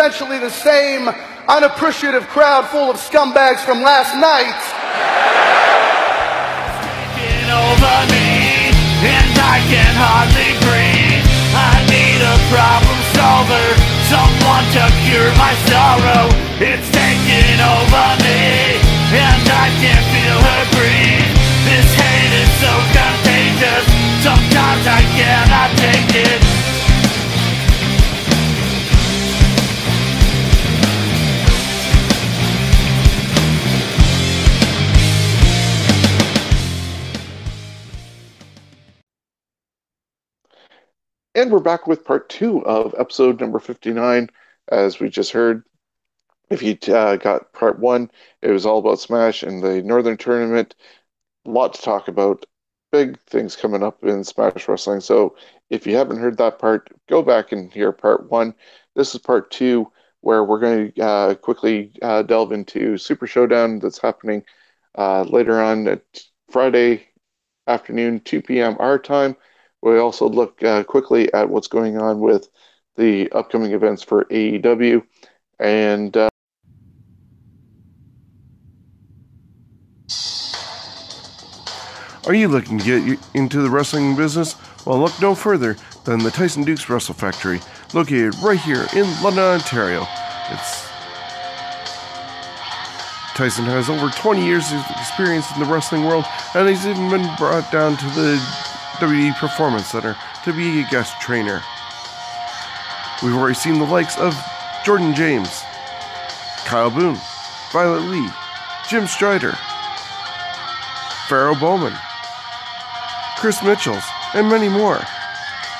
essentially the same unappreciative crowd full of scumbags from last night. over me, and I can hardly breathe. I need a problem solver, someone to cure my sorrow. It's taking over me, and I can't feel her breathe. This hate is so contagious, sometimes I cannot take it. And we're back with part two of episode number 59. As we just heard, if you uh, got part one, it was all about Smash and the Northern Tournament. A lot to talk about. Big things coming up in Smash Wrestling. So if you haven't heard that part, go back and hear part one. This is part two, where we're going to uh, quickly uh, delve into Super Showdown that's happening uh, later on at Friday afternoon, 2 p.m. our time. We also look uh, quickly at what's going on with the upcoming events for AEW. And uh, Are you looking to get into the wrestling business? Well, look no further than the Tyson Dux Wrestle Factory, located right here in London, Ontario. It's Tyson has over 20 years of experience in the wrestling world, and he's even been brought down to the WWE Performance Center to be a guest trainer. We've already seen the likes of Jordan James, Kyle Boone, Violet Lee, Jim Strider, Pharaoh Bowman, Chris Mitchells, and many more.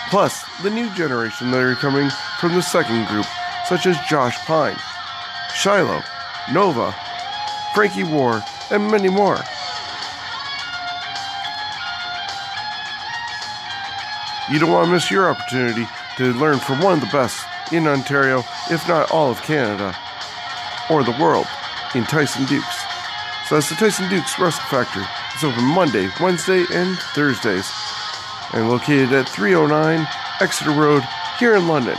Plus, the new generation that are coming from the second group, such as Josh Pine, Shiloh, Nova, Frankie War, and many more. You don't want to miss your opportunity to learn from one of the best in Ontario, if not all of Canada, or the world, in Tyson Dux. So that's the Tyson Dux Wrestle Factory. It's open Monday, Wednesday, and Thursdays, and located at 309 Exeter Road here in London.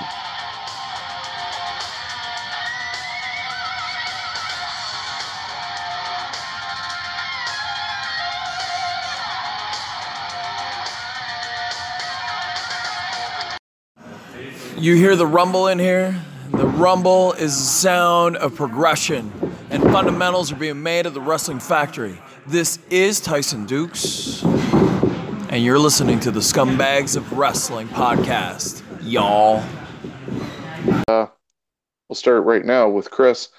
You hear the rumble in here? The rumble is the sound of progression, and fundamentals are being made at the Wrestling Factory. This is Tyson Dux, and you're listening to the Scumbags of Wrestling podcast, y'all. uh, we'll start right now with Chris,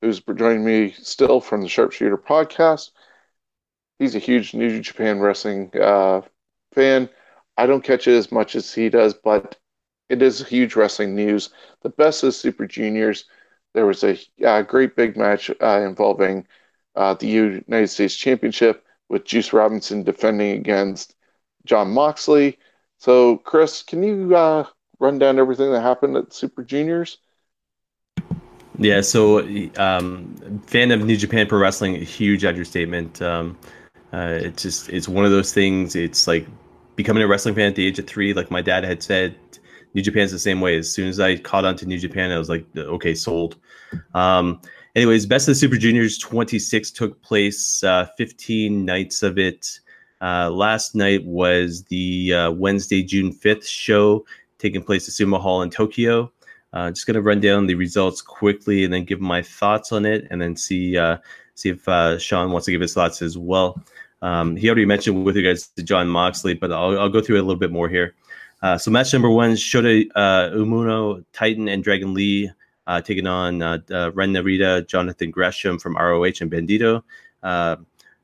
who's joining me still from the Sharpshooter podcast. He's a huge New Japan Wrestling uh, fan. I don't catch it as much as he does, but it is huge wrestling news. The best is Super Juniors. There was a uh, great big match uh, involving uh, the United States Championship with Juice Robinson defending against Jon Moxley. So, Chris, can you uh, run down everything that happened at Super Juniors? Yeah, so um, fan of New Japan Pro Wrestling, huge understatement. Um, uh, it's just it's one of those things. It's like becoming a wrestling fan at the age of three. Like my dad had said, New Japan's the same way. As soon as I caught on to New Japan, I was like, okay, sold. Um, anyways, Best of the Super Juniors 26 took place, uh, 15 nights of it. Uh, last night was the uh, Wednesday, June 5th show taking place at Sumo Hall in Tokyo. Uh, just going to run down the results quickly and then give my thoughts on it, and then see uh, see if uh, Sean wants to give his thoughts as well. Um, he already mentioned with regards to Jon Moxley, but I'll, I'll go through it a little bit more here. Uh, so match number one, Shota uh, Umino, Titan, and Dragon Lee uh, taking on uh, uh, Ren Narita, Jonathan Gresham from ROH and Bandito. Uh,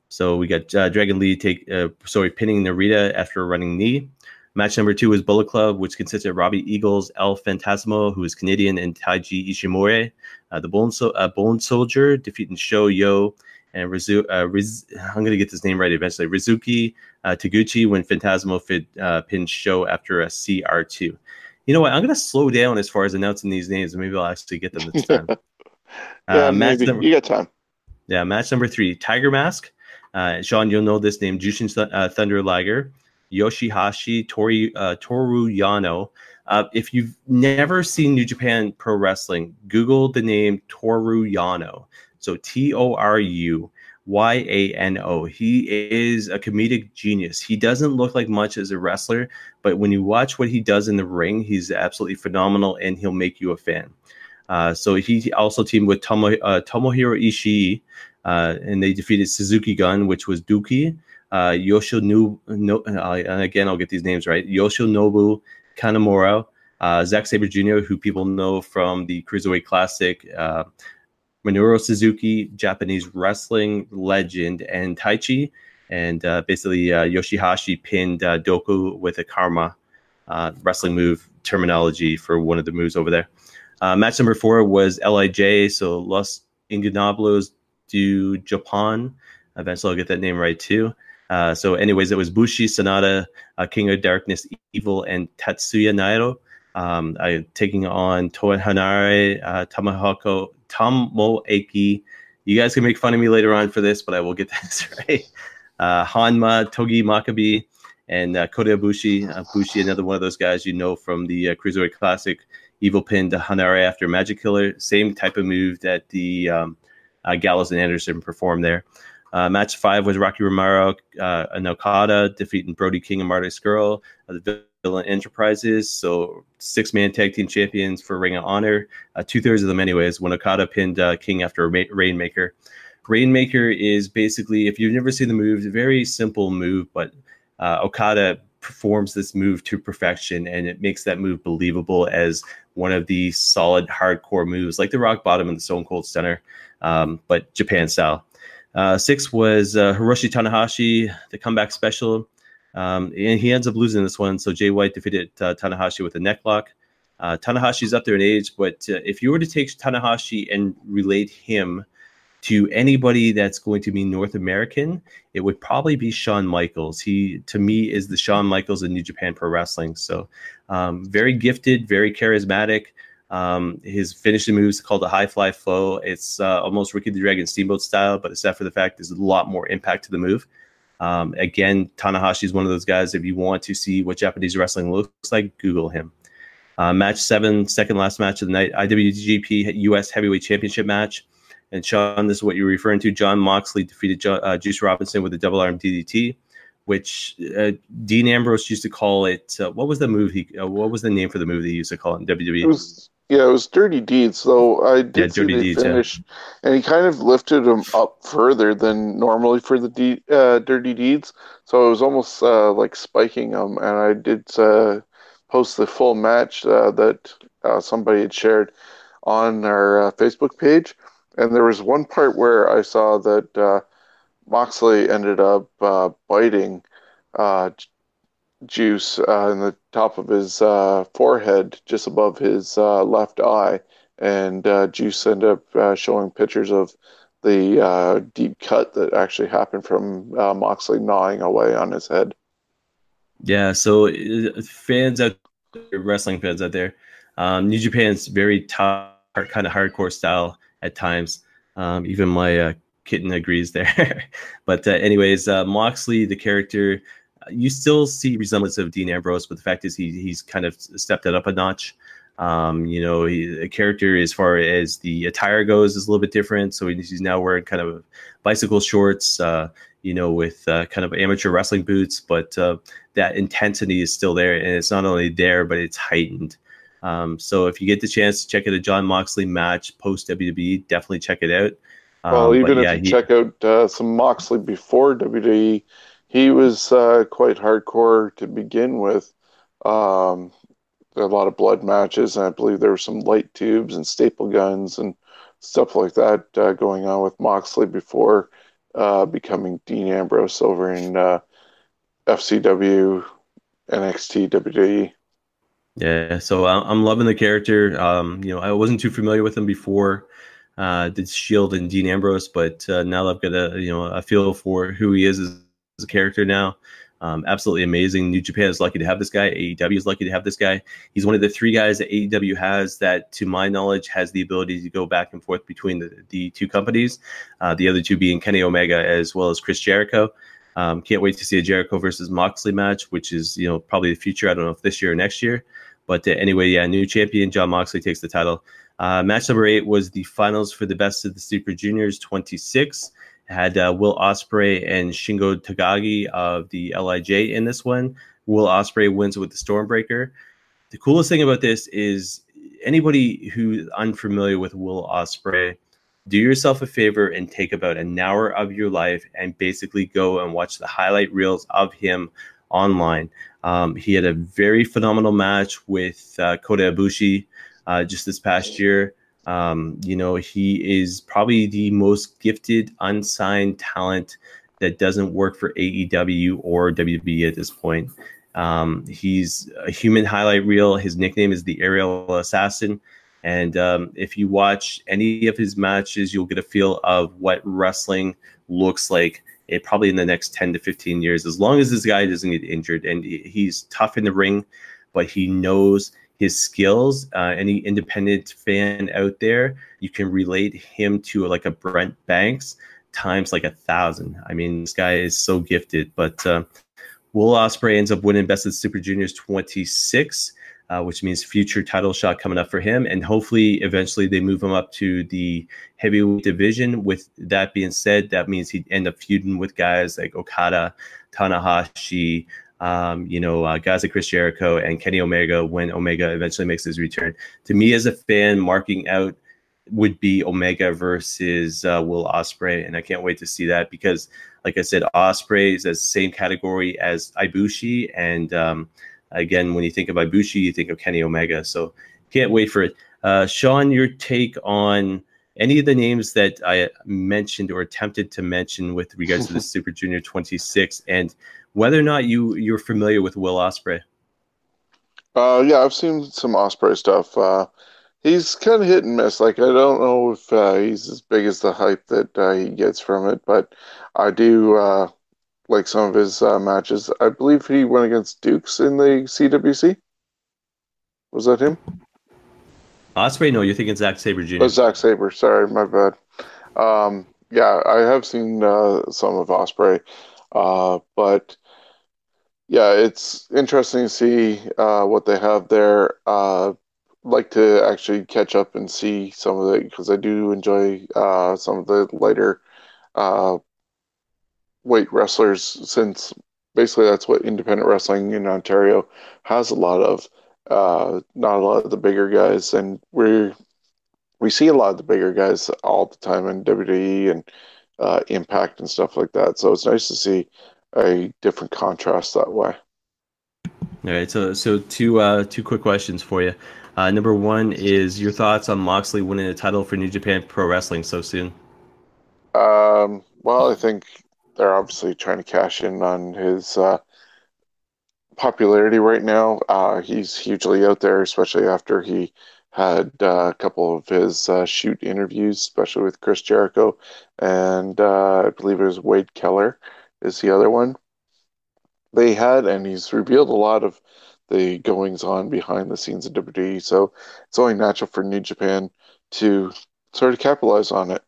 so we got uh, Dragon Lee take sorry pinning Narita after a running knee. Match number two was Bullet Club, which consisted of Robbie Eagles, El Fantasmo, who is Canadian, and Taiji Ishimori. The Bone, so- Bone Soldier defeating Sho Yo and Rizu- uh, Riz- I'm going to get this name right eventually. Rizuki uh, Taguchi when Fantasmo fit, uh, pinned Sho after a CR2. You know what? I'm going to slow down as far as announcing these names. Maybe I'll actually get them this time. yeah, uh, match maybe. number, you got time. yeah, match number three, Tiger Mask. Uh, Sean, you'll know this name, Jushin uh, Thunder Liger, Yoshihashi, Tori, uh, Toru Yano, Uh, if you've never seen New Japan Pro Wrestling, Google the name Toru Yano. So T O R U Y A N O. He is a comedic genius. He doesn't look like much as a wrestler, but when you watch what he does in the ring, he's absolutely phenomenal and he'll make you a fan. Uh, so he also teamed with Tomo, uh, Tomohiro Ishii, uh, and they defeated Suzuki Gun, which was Douki, uh, Yoshinobu, no, uh, and again, I'll get these names right, Yoshinobu Kanemura, uh, Zack Sabre Jr., who people know from the Cruiserweight Classic, uh, Minoru Suzuki, Japanese wrestling legend, and Taichi. And uh, basically, uh, Yoshihashi pinned uh, Doku with a karma uh, wrestling move terminology for one of the moves over there. Uh, match number four was LIJ, so Los Ingobernables du Japan. Eventually, I'll get that name right too. Uh, so, anyways, it was Bushi, Sanada, uh, King of Darkness, Evil, and Tetsuya Naito. Um, taking on Toa Henare, uh, Tamahoko, Tomoaki. You guys can make fun of me later on for this, but I will get this right. Uh, Honma, Togi Makabe, and uh, Kota Ibushi. Uh, Bushi, another one of those guys you know from the uh, Cruiserweight Classic. Evil pin to Henare after Magic Killer. Same type of move that the um, uh, Gallows and Anderson performed there. Uh, match five was Rocky Romero uh, and Okada defeating Brody King and Marty Scurll of the Villain Enterprises. So six man tag team champions for Ring of Honor. Uh, Two thirds of them, anyways, when Okada pinned uh, King after ma- Rainmaker. Rainmaker is basically, if you've never seen the move, a very simple move, but uh, Okada performs this move to perfection and it makes that move believable as one of the solid hardcore moves like the rock bottom and the stone cold stunner um, but japan style uh, six was uh, hiroshi tanahashi the comeback special um, and he ends up losing this one so jay white defeated uh, tanahashi with a neck lock uh, tanahashi's up there in age but uh, if you were to take tanahashi and relate him to anybody that's going to be North American, it would probably be Shawn Michaels. He, to me, is the Shawn Michaels of New Japan Pro Wrestling. So, um, very gifted, very charismatic. Um, his finishing moves called the high fly flow. It's uh, almost Ricky the Dragon Steamboat style, but except for the fact there's a lot more impact to the move. Um, again, Tanahashi is one of those guys. If you want to see what Japanese wrestling looks like, Google him. Uh, match seven, second last match of the night, IWGP US Heavyweight Championship match. And Sean, this is what you're referring to. Jon Moxley defeated jo- uh, Juice Robinson with a double arm DDT, which uh, Dean Ambrose used to call it. Uh, what was the move? He uh, what was the name for the move they used to call it in WWE? It was yeah, it was Dirty Deeds. Though I did Yeah, see Dirty they Deeds, yeah. finish, and he kind of lifted him up further than normally for the de- uh, Dirty Deeds. So it was almost uh, like spiking him. And I did uh, post the full match uh, that uh, somebody had shared on our uh, Facebook page. And there was one part where I saw that uh, Moxley ended up uh, biting uh, Juice uh, in the top of his uh, forehead, just above his uh, left eye. And uh, Juice ended up uh, showing pictures of the uh, deep cut that actually happened from Moxley gnawing away on his head. Yeah, so fans out there, wrestling fans out there, um, New Japan's very tough, kind of hardcore style at times. Um, even my kitten agrees there. but anyways, Moxley, the character, you still see resemblance of Dean Ambrose, but the fact is he he's kind of stepped it up a notch. Um, you know, he, the character as far as the attire goes is a little bit different. So he's now wearing kind of bicycle shorts, uh, you know, with uh, kind of amateur wrestling boots, but uh, that intensity is still there, and it's not only there, but it's heightened. Um, so if you get the chance to check out a Jon Moxley match post WWE, definitely check it out. Um, Well, but even yeah, if you he- check out uh, some Moxley before WWE, he was uh, quite hardcore to begin with. Um, a lot of blood matches, and I believe there were some light tubes and staple guns and stuff like that uh, going on with Moxley before uh, becoming Dean Ambrose over in uh, FCW, NXT, WWE. Yeah, so I'm loving the character. Um, you know, I wasn't too familiar with him before. Uh, did Shield and Dean Ambrose, but uh, now I've got a you know a feel for who he is as a character now. Um, absolutely amazing. New Japan is lucky to have this guy. AEW is lucky to have this guy. He's one of the three guys that AEW has that, to my knowledge, has the ability to go back and forth between the, the two companies. Uh, the other two being Kenny Omega as well as Chris Jericho. Um, can't wait to see a Jericho versus Moxley match, which is you know probably the future. I don't know if this year or next year, But uh, anyway, yeah, new champion Jon Moxley takes the title. Uh, match number eight was the finals for the best of the Super Juniors 26. Had uh, Will Ospreay and Shingo Takagi of the Lij in this one. Will Ospreay wins with the Stormbreaker. The coolest thing about this is anybody who's unfamiliar with Will Ospreay, do yourself a favor and take about an hour of your life and basically go and watch the highlight reels of him online. Um, he had a very phenomenal match with uh, Kota Ibushi uh, just this past year. Um, you know, he is probably the most gifted unsigned talent that doesn't work for AEW or WWE at this point. Um, he's a human highlight reel. His nickname is the Aerial Assassin. And um, if you watch any of his matches, you'll get a feel of what wrestling looks like it, probably in the next 10 to 15 years, as long as this guy doesn't get injured. And he's tough in the ring, but he knows his skills. Uh, any independent fan out there, you can relate him to like a Brent Banks times like a thousand. I mean, this guy is so gifted. But uh, Will Ospreay ends up winning Best of Super Juniors 26. Uh, which means future title shot coming up for him. And hopefully, eventually, they move him up to the heavyweight division. With that being said, that means he'd end up feuding with guys like Okada, Tanahashi, um, you know, uh, guys like Chris Jericho and Kenny Omega when Omega eventually makes his return. To me, as a fan, marking out would be Omega versus uh, Will Ospreay, and I can't wait to see that because, like I said, Ospreay is the same category as Ibushi, and um, again, when you think of Ibushi, you think of Kenny Omega. So can't wait for it. Uh, Sean, your take on any of the names that I mentioned or attempted to mention with regards to the Super Junior 26, and whether or not you you're familiar with Will Ospreay. Uh, yeah, I've seen some Ospreay stuff. Uh, he's kind of hit and miss. Like I don't know if uh, he's as big as the hype that uh, he gets from it, but I do uh, like some of his uh, matches. I believe he went against Dux in the CWC. Was that him? Ospreay? No, you're thinking Zack Sabre Jr. Oh, Zack Sabre. Sorry, my bad. Um, yeah, I have seen uh, some of Ospreay, uh, but yeah, it's interesting to see uh, what they have there. Uh, like to actually catch up and see some of it because I do enjoy uh, some of the lighter uh, weight wrestlers since basically that's what independent wrestling in Ontario has a lot of. Uh, not a lot of the bigger guys, and we we see a lot of the bigger guys all the time in WWE and uh, Impact and stuff like that. So it's nice to see a different contrast that way. All right, so so two uh, two quick questions for you. Uh, number one is your thoughts on Moxley winning the title for New Japan Pro Wrestling so soon. Um, well, I think they're obviously trying to cash in on his uh, popularity right now. Uh, he's hugely out there, especially after he had uh, a couple of his uh, shoot interviews, especially with Chris Jericho, and uh, I believe it was Wade Keller is the other one. They had, and he's revealed a lot of the goings on behind the scenes of WWE. So it's only natural for New Japan to sort of capitalize on it.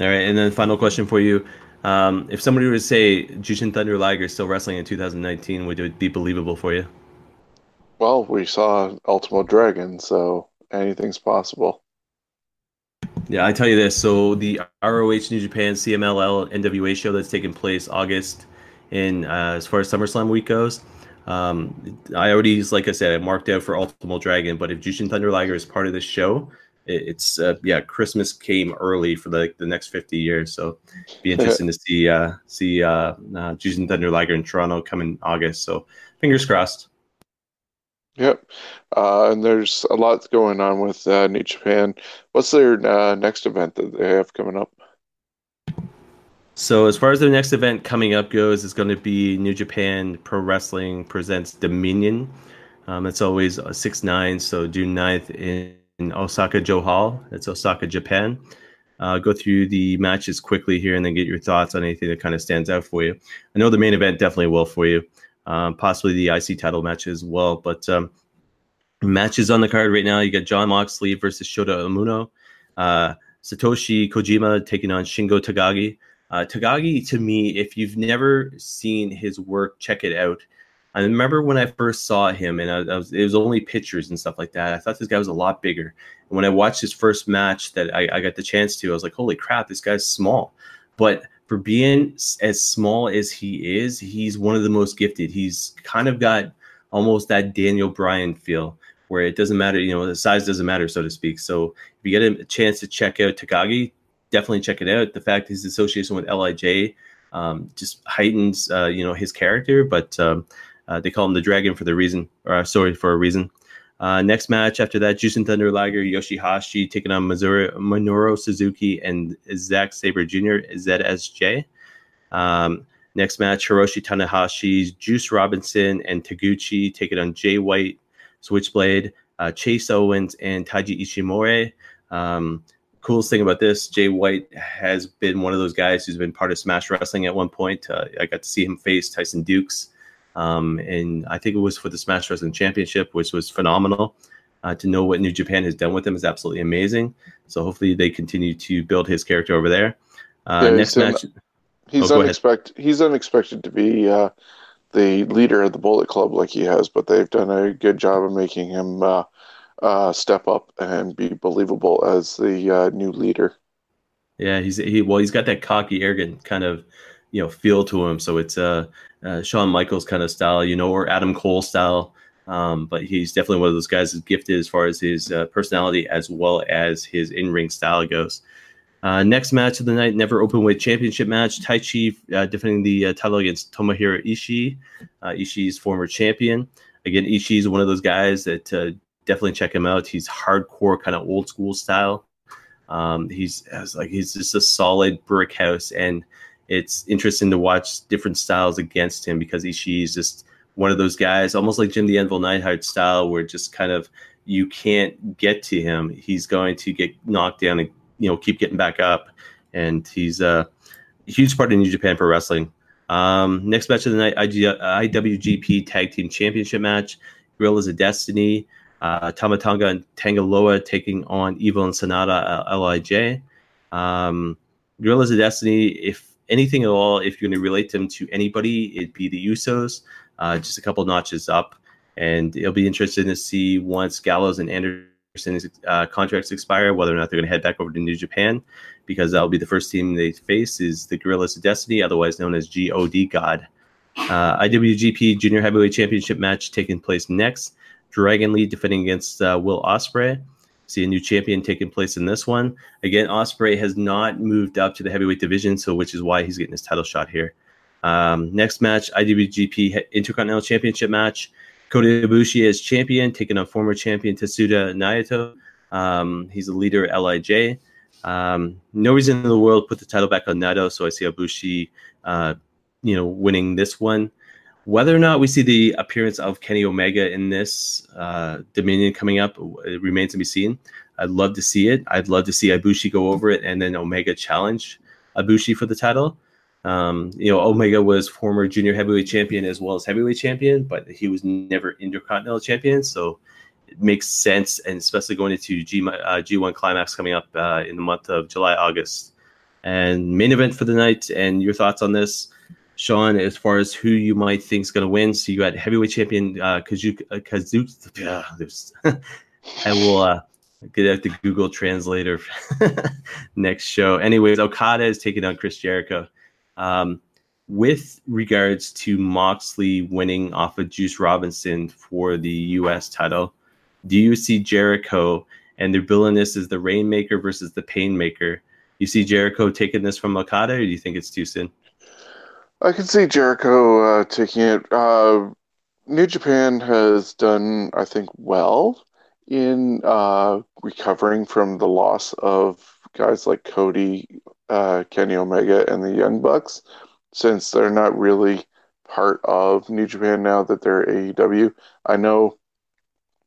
All right, and then final question for you: um, If somebody were to say Jushin Thunder Liger is still wrestling in 2019, would it be believable for you? Well, we saw Ultimo Dragon, so anything's possible. Yeah, I tell you this. So the ROH New Japan CMLL NWA show that's taking place August in uh, as far as SummerSlam week goes. Um, I already, like I said, I marked out for Ultimo Dragon. But if Jushin Thunder Liger is part of this show, it's uh, yeah christmas came early for the, the next 50 years so be interesting to see uh see uh, uh Jushin Thunder Liger in Toronto come in August so fingers crossed yep uh and there's a lot going on with uh, New Japan what's their uh, next event that they have coming up so as far as their next event coming up goes it's going to be New Japan Pro Wrestling presents Dominion um, it's always 6-9 so June 9th in in Osaka-jo Hall. It's Osaka, Japan. Uh, go through the matches quickly here and then get your thoughts on anything that kind of stands out for you. I know the main event definitely will for you, um, possibly the IC title match as well. But um, matches on the card right now you got Jon Moxley versus Shota Umino, uh, Satoshi Kojima taking on Shingo Takagi. Uh, Takagi, to me, if you've never seen his work, check it out. I remember when I first saw him, and I, I was, it was only pictures and stuff like that. I thought this guy was a lot bigger. And when I watched his first match that I, I got the chance to, I was like, holy crap, this guy's small. But for being as small as he is, he's one of the most gifted. He's kind of got almost that Daniel Bryan feel where it doesn't matter, you know, the size doesn't matter, so to speak. So if you get a chance to check out Takagi, definitely check it out. The fact his association with Lij um, just heightens, uh, you know, his character. But um, uh, they call him the Dragon for the reason, or uh, sorry for a reason. Uh, next match after that, Jushin Thunder Liger Yoshihashi taking on Missouri, Minoru Suzuki and Zack Sabre Jr. ZSJ. Um, next match, Hiroshi Tanahashi, Juice Robinson, and Taguchi taking on Jay White, Switchblade, uh, Chase Owens, and Taiji Ishimori. Um, coolest thing about this, Jay White has been one of those guys who's been part of Smash Wrestling at one point. Uh, I got to see him face Tyson Dux, um, and I think it was for the Smash Wrestling Championship, which was phenomenal. Uh, to know what New Japan has done with him is absolutely amazing. So hopefully they continue to build his character over there. Uh, yeah, next match. He's oh, unexpected. He's unexpected to be uh, the leader of the Bullet Club like he has, but they've done a good job of making him uh, uh, step up and be believable as the uh, new leader. Yeah, he's he well, he's got that cocky, arrogant kind of you know feel to him. So it's uh, uh Shawn Michaels kind of style, you know, or Adam Cole style. Um, but he's definitely one of those guys that's gifted as far as his uh, personality as well as his in-ring style goes. Uh, next match of the night, never open weight championship match. Taichi uh, defending the uh, title against Tomohiro Ishii, uh, Ishii's former champion. Again, Ishii is one of those guys that uh, definitely check him out. He's hardcore, kind of old school style. Um, he's like he's just a solid brick house, and it's interesting to watch different styles against him because Ishii is just one of those guys, almost like Jim the Anvil Neidhart style, where just kind of you can't get to him. He's going to get knocked down and you know keep getting back up, and he's a huge part of New Japan Pro Wrestling. Um, next match of the night, IG, IWGP Tag Team Championship match. Guerrillas of Destiny uh, Tama Tonga and Tangaloa taking on Evil and Sanada uh, Lij. Um, Guerrillas of Destiny, if anything at all, if you're going to relate them to anybody, it'd be the Usos, uh, just a couple notches up. And it'll be interesting to see once Gallows and Anderson's uh, contracts expire, whether or not they're going to head back over to New Japan, because that'll be the first team they face is the Guerrillas of Destiny, otherwise known as God God. Uh, IWGP Junior Heavyweight Championship match taking place next. Dragon Lee defending against uh, Will Ospreay. See a new champion taking place in this one. Again, Ospreay has not moved up to the heavyweight division, so which is why he's getting his title shot here. Um, next match, IWGP Intercontinental Championship match. Kota Ibushi is champion, taking on former champion Tetsuya Naito. Um, he's a leader at Lij. Um, no reason in the world put the title back on Naito, so I see Ibushi, uh, you know, winning this one. Whether or not we see the appearance of Kenny Omega in this uh, Dominion coming up it remains to be seen. I'd love to see it. I'd love to see Ibushi go over it and then Omega challenge Ibushi for the title. Um, you know, Omega was former junior heavyweight champion as well as heavyweight champion, but he was never intercontinental champion. So it makes sense, and especially going into G uh, G1 Climax coming up uh, in the month of July, August. And main event for the night, and your thoughts on this? Sean, as far as who you might think is going to win. So you got heavyweight champion uh, Kazuki. Uh, uh, I will uh, get out the Google Translator next show. Anyways, Okada is taking on Chris Jericho. Um, with regards to Moxley winning off of Juice Robinson for the U.S. title, do you see Jericho and they're billing this as the Rainmaker versus the Painmaker? You see Jericho taking this from Okada, or do you think it's too soon? I can see Jericho uh, taking it. Uh, New Japan has done, I think, well in uh, recovering from the loss of guys like Cody, uh, Kenny Omega, and the Young Bucks, since they're not really part of New Japan now that they're AEW. I know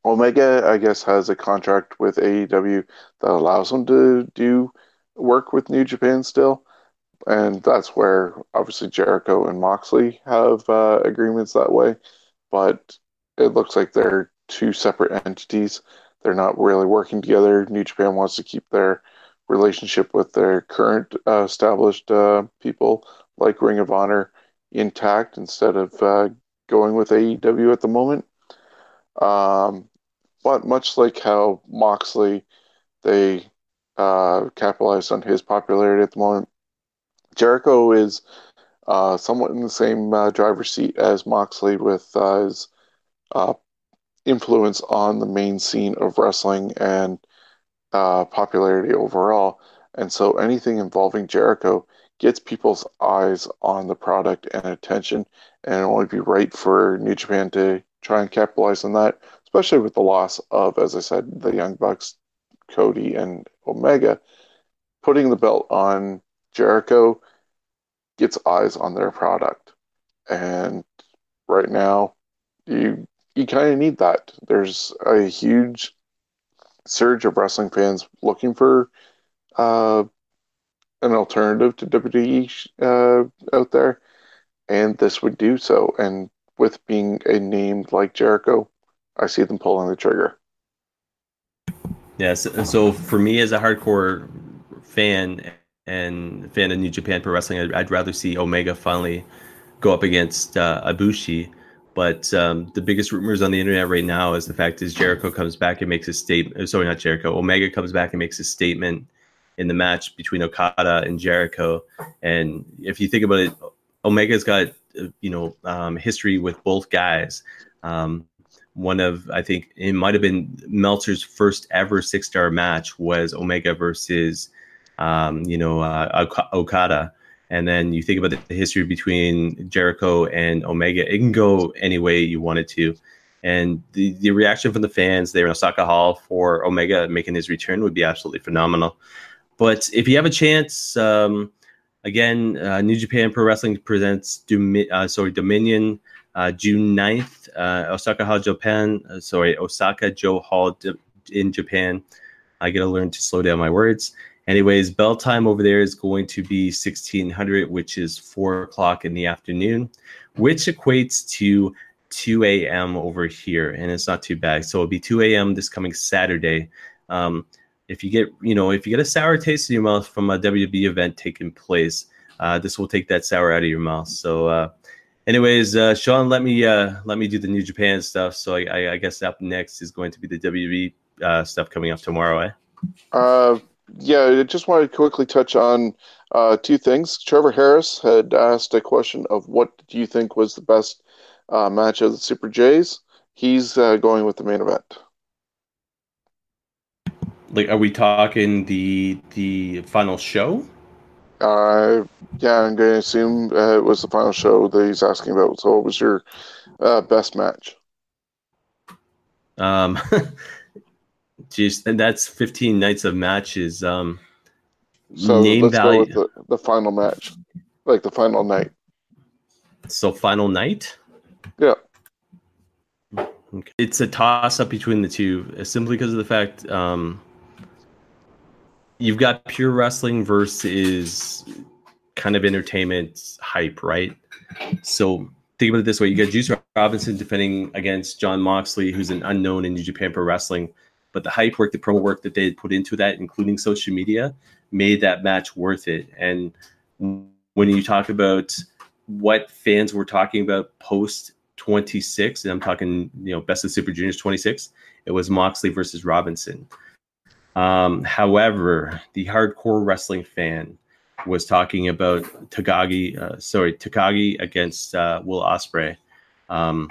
Omega, I guess, has a contract with AEW that allows him to do work with New Japan still and that's where obviously Jericho and Moxley have uh, agreements that way. But it looks like they're two separate entities. They're not really working together. New Japan wants to keep their relationship with their current uh, established uh, people like Ring of Honor intact instead of uh, going with AEW at the moment. Um, but much like how Moxley, they uh, capitalized on his popularity at the moment, Jericho is uh, somewhat in the same uh, driver's seat as Moxley with uh, his uh, influence on the main scene of wrestling and uh, popularity overall. And so anything involving Jericho gets people's eyes on the product and attention, and it would be right for New Japan to try and capitalize on that, especially with the loss of, as I said, the Young Bucks, Cody, and Omega. Putting the belt on Jericho gets eyes on their product. And right now, you you kind of need that. There's a huge surge of wrestling fans looking for uh, an alternative to WWE uh, out there, and this would do so. And with being a name like Jericho, I see them pulling the trigger. Yes. So for me, as a hardcore fan and fan of New Japan Pro Wrestling, I'd, I'd rather see Omega finally go up against uh, Ibushi. But um, the biggest rumors on the internet right now is the fact is Jericho comes back and makes a statement. Uh, sorry, not Jericho. Omega comes back and makes a statement in the match between Okada and Jericho. And if you think about it, Omega's got uh, you know um, history with both guys. Um, one of I think it might have been Meltzer's first ever six star match was Omega versus um, you know, uh, Okada. And then you think about the history between Jericho and Omega. It can go any way you want it to. And the, the reaction from the fans there in Osaka Hall for Omega making his return would be absolutely phenomenal. But if you have a chance, um, again, uh, New Japan Pro Wrestling presents Dom- uh, sorry Dominion uh, June 9th, uh, Osaka Hall, Japan. Uh, sorry, Osaka-jo Hall in Japan. I got to learn to slow down my words. Anyways, bell time over there is going to be 1600, which is four o'clock in the afternoon, which equates to 2 a.m. over here, and it's not too bad. So it'll be 2 a.m. this coming Saturday. Um, if you get, you know, if you get a sour taste in your mouth from a WWE event taking place, uh, this will take that sour out of your mouth. So, uh, anyways, uh, Sean, let me uh, let me do the New Japan stuff. So I, I, I guess up next is going to be the WWE uh, stuff coming up tomorrow, eh? Uh, yeah, I just wanted to quickly touch on uh, two things. Trevor Harris had asked a question of what do you think was the best uh, match of the Super Jays. He's uh, going with the main event. Like, are we talking the the final show? Uh, yeah, I'm going to assume uh, it was the final show that he's asking about. So, what was your uh, best match? Um, Jeez, and that's 15 nights of matches. Um, so name let's value. go with the, the final match, like the final night. So final night. Yeah. Okay. It's a toss up between the two, uh, simply because of the fact um, you've got pure wrestling versus kind of entertainment hype, right? So think about it this way: you got Juice Robinson defending against Jon Moxley, who's an unknown in New Japan Pro Wrestling but the hype work, the promo work that they put into that, including social media, made that match worth it. And when you talk about what fans were talking about post 26, and I'm talking, you know, Best of Super Juniors 26, it was Moxley versus Robinson. Um, however, the hardcore wrestling fan was talking about Takagi, uh, sorry, Takagi against uh, Will Ospreay. Um,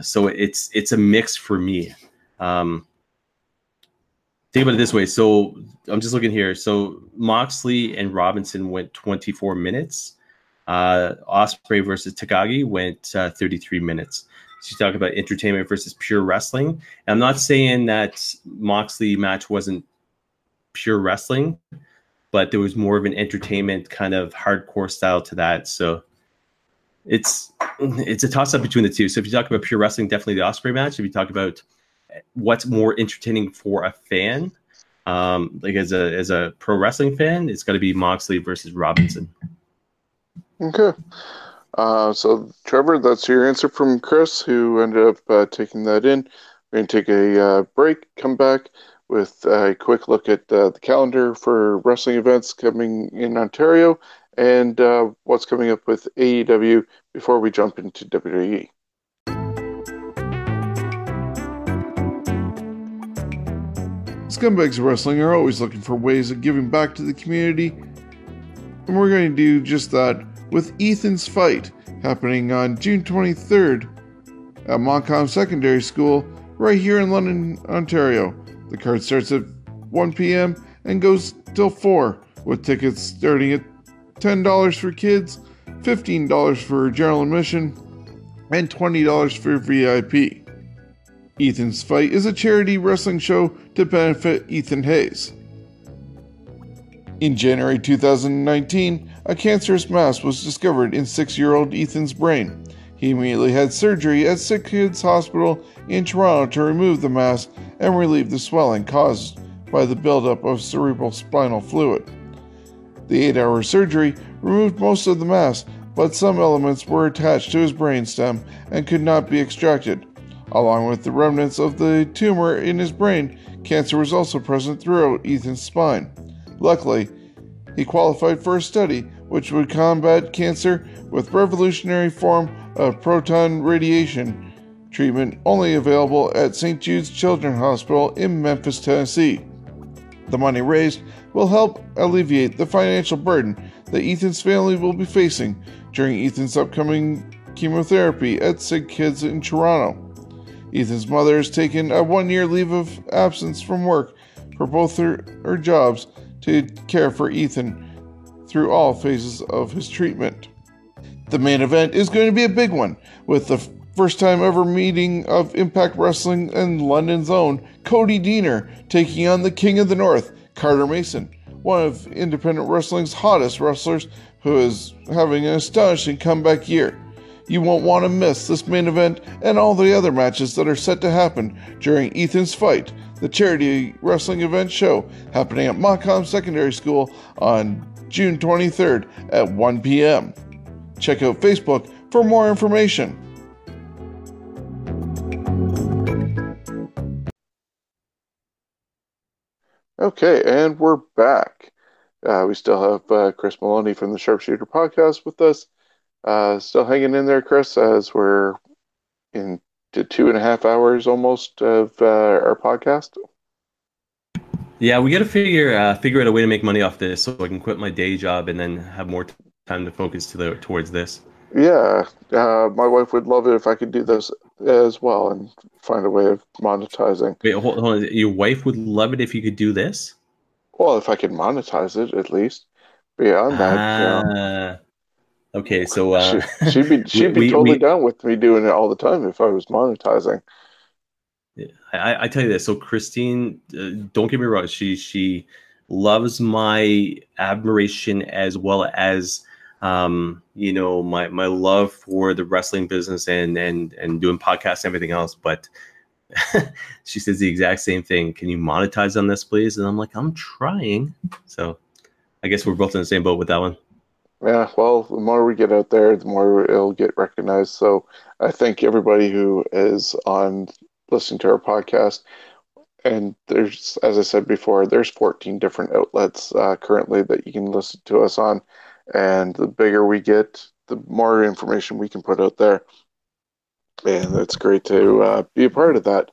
so it's it's a mix for me. Um, think about it this way. So I'm just looking here. So Moxley and Robinson went 24 minutes. Uh, Ospreay versus Takagi went uh, 33 minutes. So you talk about entertainment versus pure wrestling. And I'm not saying that Moxley match wasn't pure wrestling, but there was more of an entertainment kind of hardcore style to that. So it's it's a toss up between the two. So if you talk about pure wrestling, definitely the Ospreay match. If you talk about what's more entertaining for a fan. Um, like as a as a pro wrestling fan, it's got to be Moxley versus Robinson. Okay. Uh, so Trevor, that's your answer from Chris, who ended up uh, taking that in. We're going to take a uh, break, come back with a quick look at uh, the calendar for wrestling events coming in Ontario and uh, what's coming up with AEW before we jump into WWE. Scumbags Wrestling are always looking for ways of giving back to the community, and we're going to do just that with Ethan's Fight happening on June 23rd at Montcalm Secondary School right here in London, Ontario. The card starts at 1 p.m. and goes till 4, with tickets starting at $10 for kids, $15 for general admission, and $20 for VIP. Ethan's Fight is a charity wrestling show to benefit Ethan Hayes. In January 2019, a cancerous mass was discovered in six year old Ethan's brain. He immediately had surgery at Sick Kids Hospital in Toronto to remove the mass and relieve the swelling caused by the buildup of cerebral spinal fluid. The eight hour surgery removed most of the mass, but some elements were attached to his brainstem and could not be extracted. Along with the remnants of the tumor in his brain, cancer was also present throughout Ethan's spine. Luckily, he qualified for a study which would combat cancer with revolutionary form of proton radiation treatment only available at St. Jude's Children's Hospital in Memphis, Tennessee. The money raised will help alleviate the financial burden that Ethan's family will be facing during Ethan's upcoming chemotherapy at Sick Kids in Toronto. Ethan's mother has taken a one year leave of absence from work for both her, her jobs to care for Ethan through all phases of his treatment. The main event is going to be a big one, with the first time ever meeting of Impact Wrestling and London's own Cody Deaner taking on the King of the North, Carter Mason, one of independent wrestling's hottest wrestlers who is having an astonishing comeback year. You won't want to miss this main event and all the other matches that are set to happen during Ethan's Fight, the charity wrestling event show happening at Montcalm Secondary School on June 23rd at 1 p.m. Check out Facebook for more information. Okay, and we're back. Uh, we still have uh, Chris Maloney from the Sharpshooter podcast with us. Uh, still hanging in there, Chris, as we're into two and a half hours almost of uh, our podcast. Yeah, we got to figure uh, figure out a way to make money off this, so I can quit my day job and then have more time to focus to the towards this. Yeah, uh, my wife would love it if I could do this as well and find a way of monetizing. Wait, hold, hold on. Your wife would love it if you could do this. Well, if I could monetize it at least. Beyond that, you know, Ah, okay, so uh, she, she'd be she'd be we- totally we- down with me doing it all the time if I was monetizing. I, I tell you this. So Christine, uh, don't get me wrong. She she loves my admiration as well as um, you know my my love for the wrestling business and and and doing podcasts and everything else. But she says the exact same thing. Can you monetize on this, please? And I'm like, I'm trying. So I guess we're both in the same boat with that one. Yeah, well, the more we get out there, the more it'll get recognized. So I thank everybody who is on listening to our podcast. And there's, as I said before, there's 14 different outlets uh, currently that you can listen to us on. And the bigger we get, the more information we can put out there. And it's great to uh, be a part of that.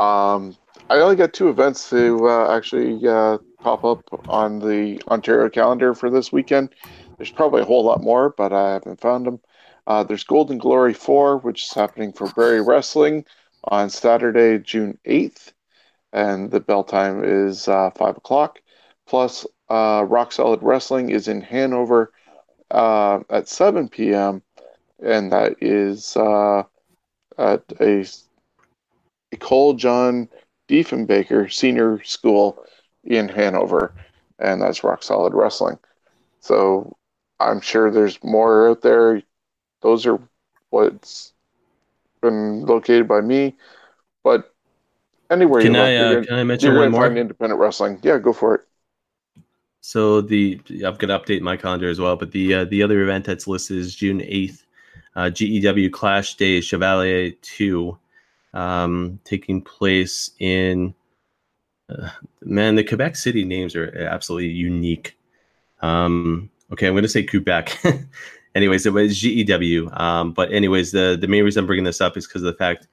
Um, I only got two events to uh, actually uh, pop up on the Ontario calendar for this weekend. There's probably a whole lot more, but I haven't found them. Uh, there's Golden Glory 4, which is happening for Barrie Wrestling on Saturday, June 8th, and the bell time is uh, 5 o'clock. Plus, uh, Rock Solid Wrestling is in Hanover uh, at 7 p.m., and that is uh, at a, a Cole John Diefenbaker Senior School in Hanover, and that's Rock Solid Wrestling. So I'm sure there's more out there. Those are what's been located by me, but anywhere Can you I look, uh, can I mention one to more? find independent wrestling. Yeah, go for it. So the I'm gonna update my calendar as well, but the uh, the other event that's listed is June eighth, uh, GEW Clash Day Chevalier Two, um, taking place in. Uh, man, the Quebec City names are absolutely unique. Um, okay, I'm gonna say Quebec. anyways, it was GEW. Um, but anyways, the the main reason I'm bringing this up is because of the fact.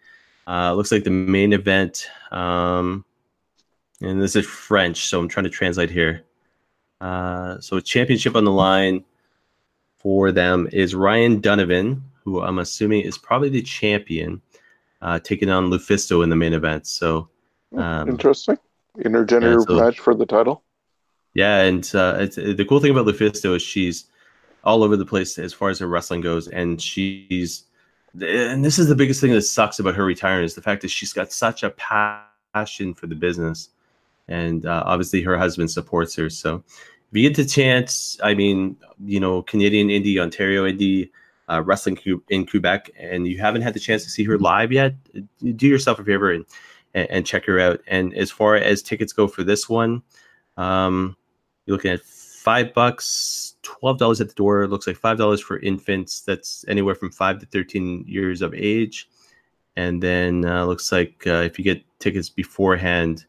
Uh, looks like the main event. Um, and this is French, so I'm trying to translate here. Uh, so, a championship on the line for them is Ryan Donovan, who I'm assuming is probably the champion, uh, taking on Lufisto in the main event. So, um, Interesting. Intergender yeah, so- match for the title. Yeah, and uh, it's, the cool thing about Lufisto is she's all over the place as far as her wrestling goes, and she's and this is the biggest thing that sucks about her retiring is the fact that she's got such a passion for the business, and uh, obviously her husband supports her. So if you get the chance, I mean, you know, Canadian indie, Ontario indie, uh, wrestling in Quebec, and you haven't had the chance to see her live yet, do yourself a favor and and, check her out. And as far as tickets go for this one, um, you're looking at five bucks, twelve dollars at the door. It looks like five dollars for infants. That's anywhere from five to thirteen years of age. And then uh, looks like uh, if you get tickets beforehand,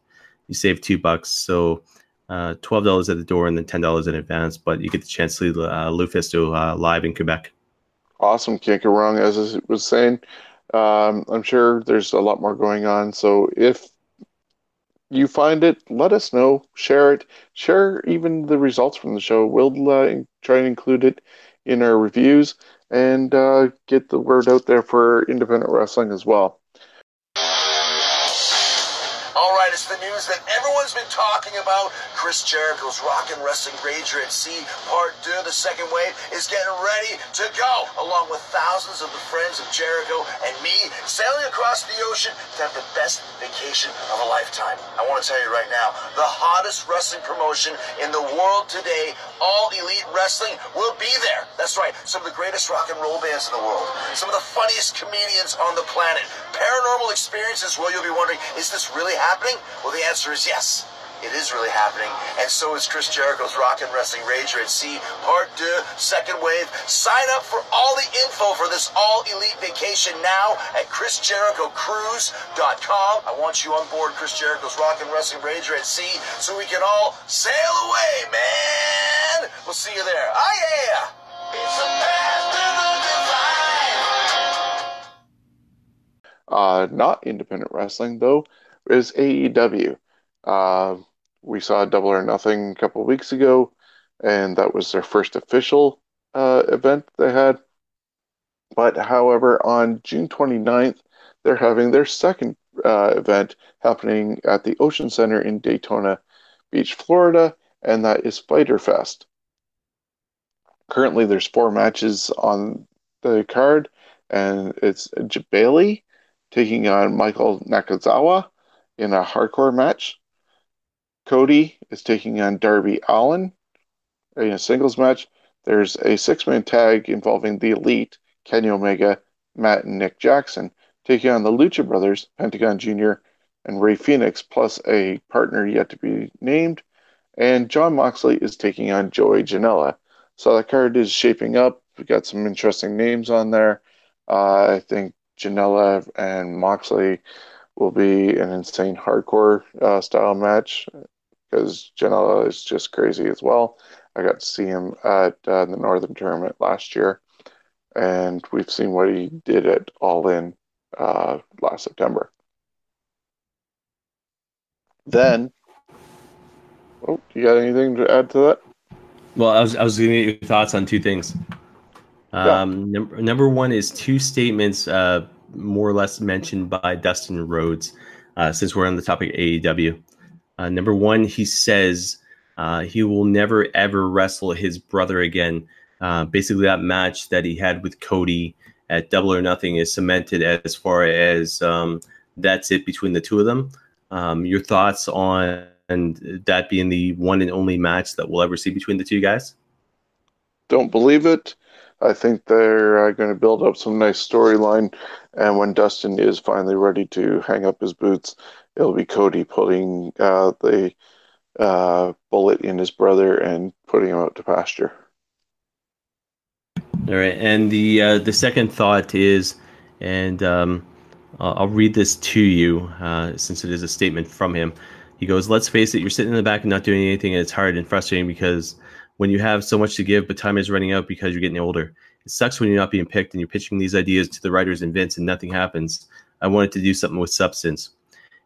you save two bucks. So uh, twelve dollars at the door and then ten dollars in advance. But you get the chance to see uh, Lufisto uh, live in Quebec. Awesome. Can't go wrong. As I was saying, um, I'm sure there's a lot more going on. So if you find it, let us know. Share it. Share even the results from the show. We'll uh, try and include it in our reviews and uh, get the word out there for independent wrestling as well. That everyone's been talking about. Chris Jericho's Rock and Wrestling Rager at Sea Part 2, the second wave, is getting ready to go, along with thousands of the friends of Jericho and me sailing across the ocean to have the best vacation of a lifetime. I want to tell you right now, the hottest wrestling promotion in the world today, All Elite Wrestling, will be there. That's right, some of the greatest rock and roll bands in the world, some of the funniest comedians on the planet, paranormal experiences where you'll be wondering, is this really happening? Well, the answer is yes. It is really happening, and so is Chris Jericho's Rock and Wrestling Rager at Sea Part 2, Second Wave. Sign up for all the info for this all elite vacation now at ChrisJerichoCruise.com. I want you on board Chris Jericho's Rock and Wrestling Rager at Sea so we can all sail away, man! We'll see you there. Ah, yeah! It's a path to the divine. Uh, not independent wrestling though is AEW. Uh, we saw Double or Nothing a couple weeks ago, and that was their first official uh, event they had. But however, on June 29th, they're having their second uh, event happening at the Ocean Center in Daytona Beach, Florida, and that is Fyter Fest. Currently, there's four matches on the card, and it's Jebailey taking on Michael Nakazawa in a hardcore match. Cody is taking on Darby Allin in a singles match. There's a six man tag involving the Elite, Kenny Omega, Matt, and Nick Jackson, taking on the Lucha Brothers, Pentagon Jr., and Rey Fenix, plus a partner yet to be named. And Jon Moxley is taking on Joey Janela. So the card is shaping up. We've got some interesting names on there. Uh, I think Janela and Moxley will be an insane hardcore uh, style match because Janela is just crazy as well. I got to see him at uh, the Northern Tournament last year, and we've seen what he did at All In uh, last September. Then, oh, you got anything to add to that? Well, I was I was going to get your thoughts on two things. Yeah. Um, number number one is two statements, uh, more or less mentioned by Dustin Rhodes. Uh, since we're on the topic of AEW, uh, number one, he says uh, he will never ever wrestle his brother again. Uh, basically, that match that he had with Cody at Double or Nothing is cemented as far as um, that's it between the two of them. Um, your thoughts on that being the one and only match that we'll ever see between the two guys? Don't believe it. I think they're uh, going to build up some nice storyline, and when Dustin is finally ready to hang up his boots, it'll be Cody putting uh, the uh, bullet in his brother and putting him out to pasture. All right, and the uh, the second thought is, and um, I'll, read this to you uh, since it is a statement from him. He goes, "Let's face it, you're sitting in the back and not doing anything, and it's hard and frustrating because when you have so much to give, but time is running out because you're getting older. It sucks when you're not being picked and you're pitching these ideas to the writers and Vince, and nothing happens. I wanted to do something with substance."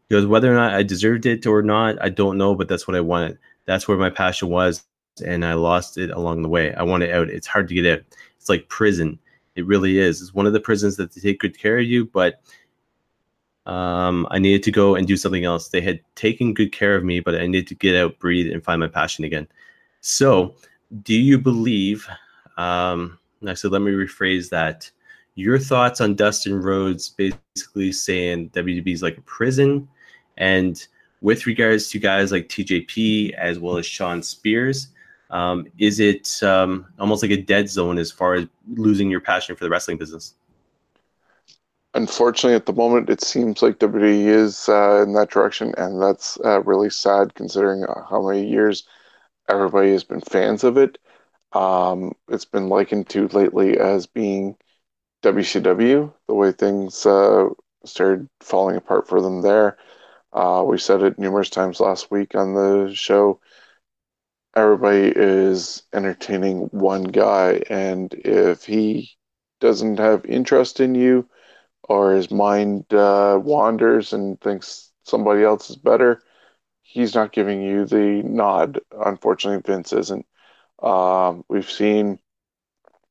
He goes, whether or not I deserved it or not, I don't know, but that's what I wanted. That's where my passion was, and I lost it along the way. I want it out. It's hard to get out. It's like prison. It really is. It's one of the prisons that they take good care of you, but um, I needed to go and do something else. They had taken good care of me, but I needed to get out, breathe, and find my passion again. So, do you believe? Um, actually, let me rephrase that. Your thoughts on Dustin Rhodes basically saying WWE is like a prison, and with regards to guys like TJP as well as Shawn Spears, um, is it um, almost like a dead zone as far as losing your passion for the wrestling business? Unfortunately, at the moment, it seems like WWE is uh, in that direction, and that's uh, really sad considering uh, how many years everybody has been fans of it. Um, it's been likened to lately as being WCW, the way things uh, started falling apart for them there. Uh, we said it numerous times last week on the show. Everybody is entertaining one guy, and if he doesn't have interest in you, or his mind uh, wanders and thinks somebody else is better, he's not giving you the nod. Unfortunately, Vince isn't. Um, we've seen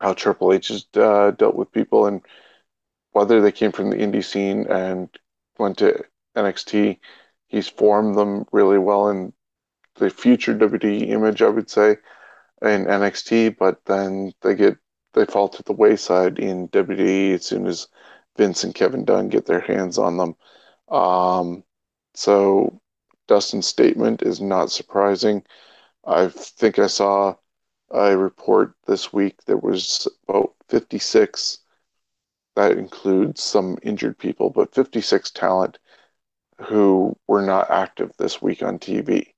how Triple H has uh, dealt with people, and whether they came from the indie scene and went to NXT, he's formed them really well in the future WWE image, I would say, in NXT. But then they get they fall to the wayside in WWE as soon as Vince and Kevin Dunn get their hands on them. Um, so Dustin's statement is not surprising. I think I saw a report this week that was about 56. That includes some injured people, but 56 talent who were not active this week on TV.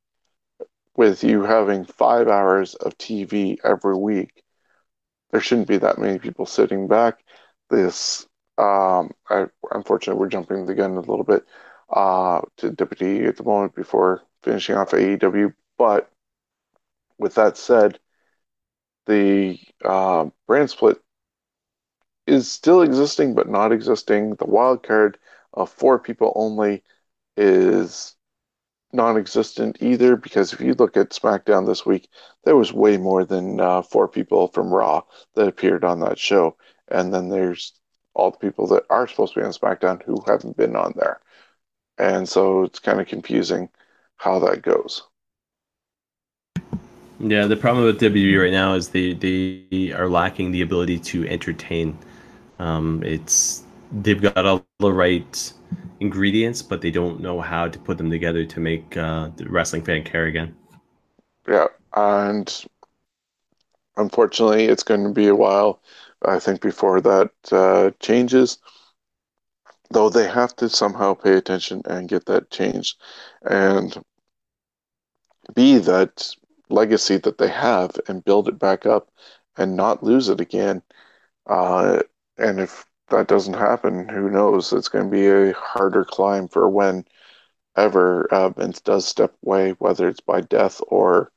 With you having five hours of TV every week, there shouldn't be that many people sitting back. This um, I, unfortunately, we're jumping the gun a little bit uh, to WWE at the moment before finishing off AEW. But with that said, the uh, brand split is still existing, but not existing. The wild card of four people only is non-existent either because if you look at SmackDown this week, there was way more than uh, four people from Raw that appeared on that show, and then there's all the people that are supposed to be on SmackDown who haven't been on there. And so it's kind of confusing how that goes. Yeah, the problem with WWE right now is they, they are lacking the ability to entertain. Um, it's they've got all the right ingredients, but they don't know how to put them together to make uh, the wrestling fan care again. Yeah, and unfortunately, it's going to be a while I think before that uh, changes, though they have to somehow pay attention and get that changed, and be that legacy that they have and build it back up and not lose it again. Uh, and if that doesn't happen, who knows? It's going to be a harder climb for when ever uh, Vince does step away, whether it's by death or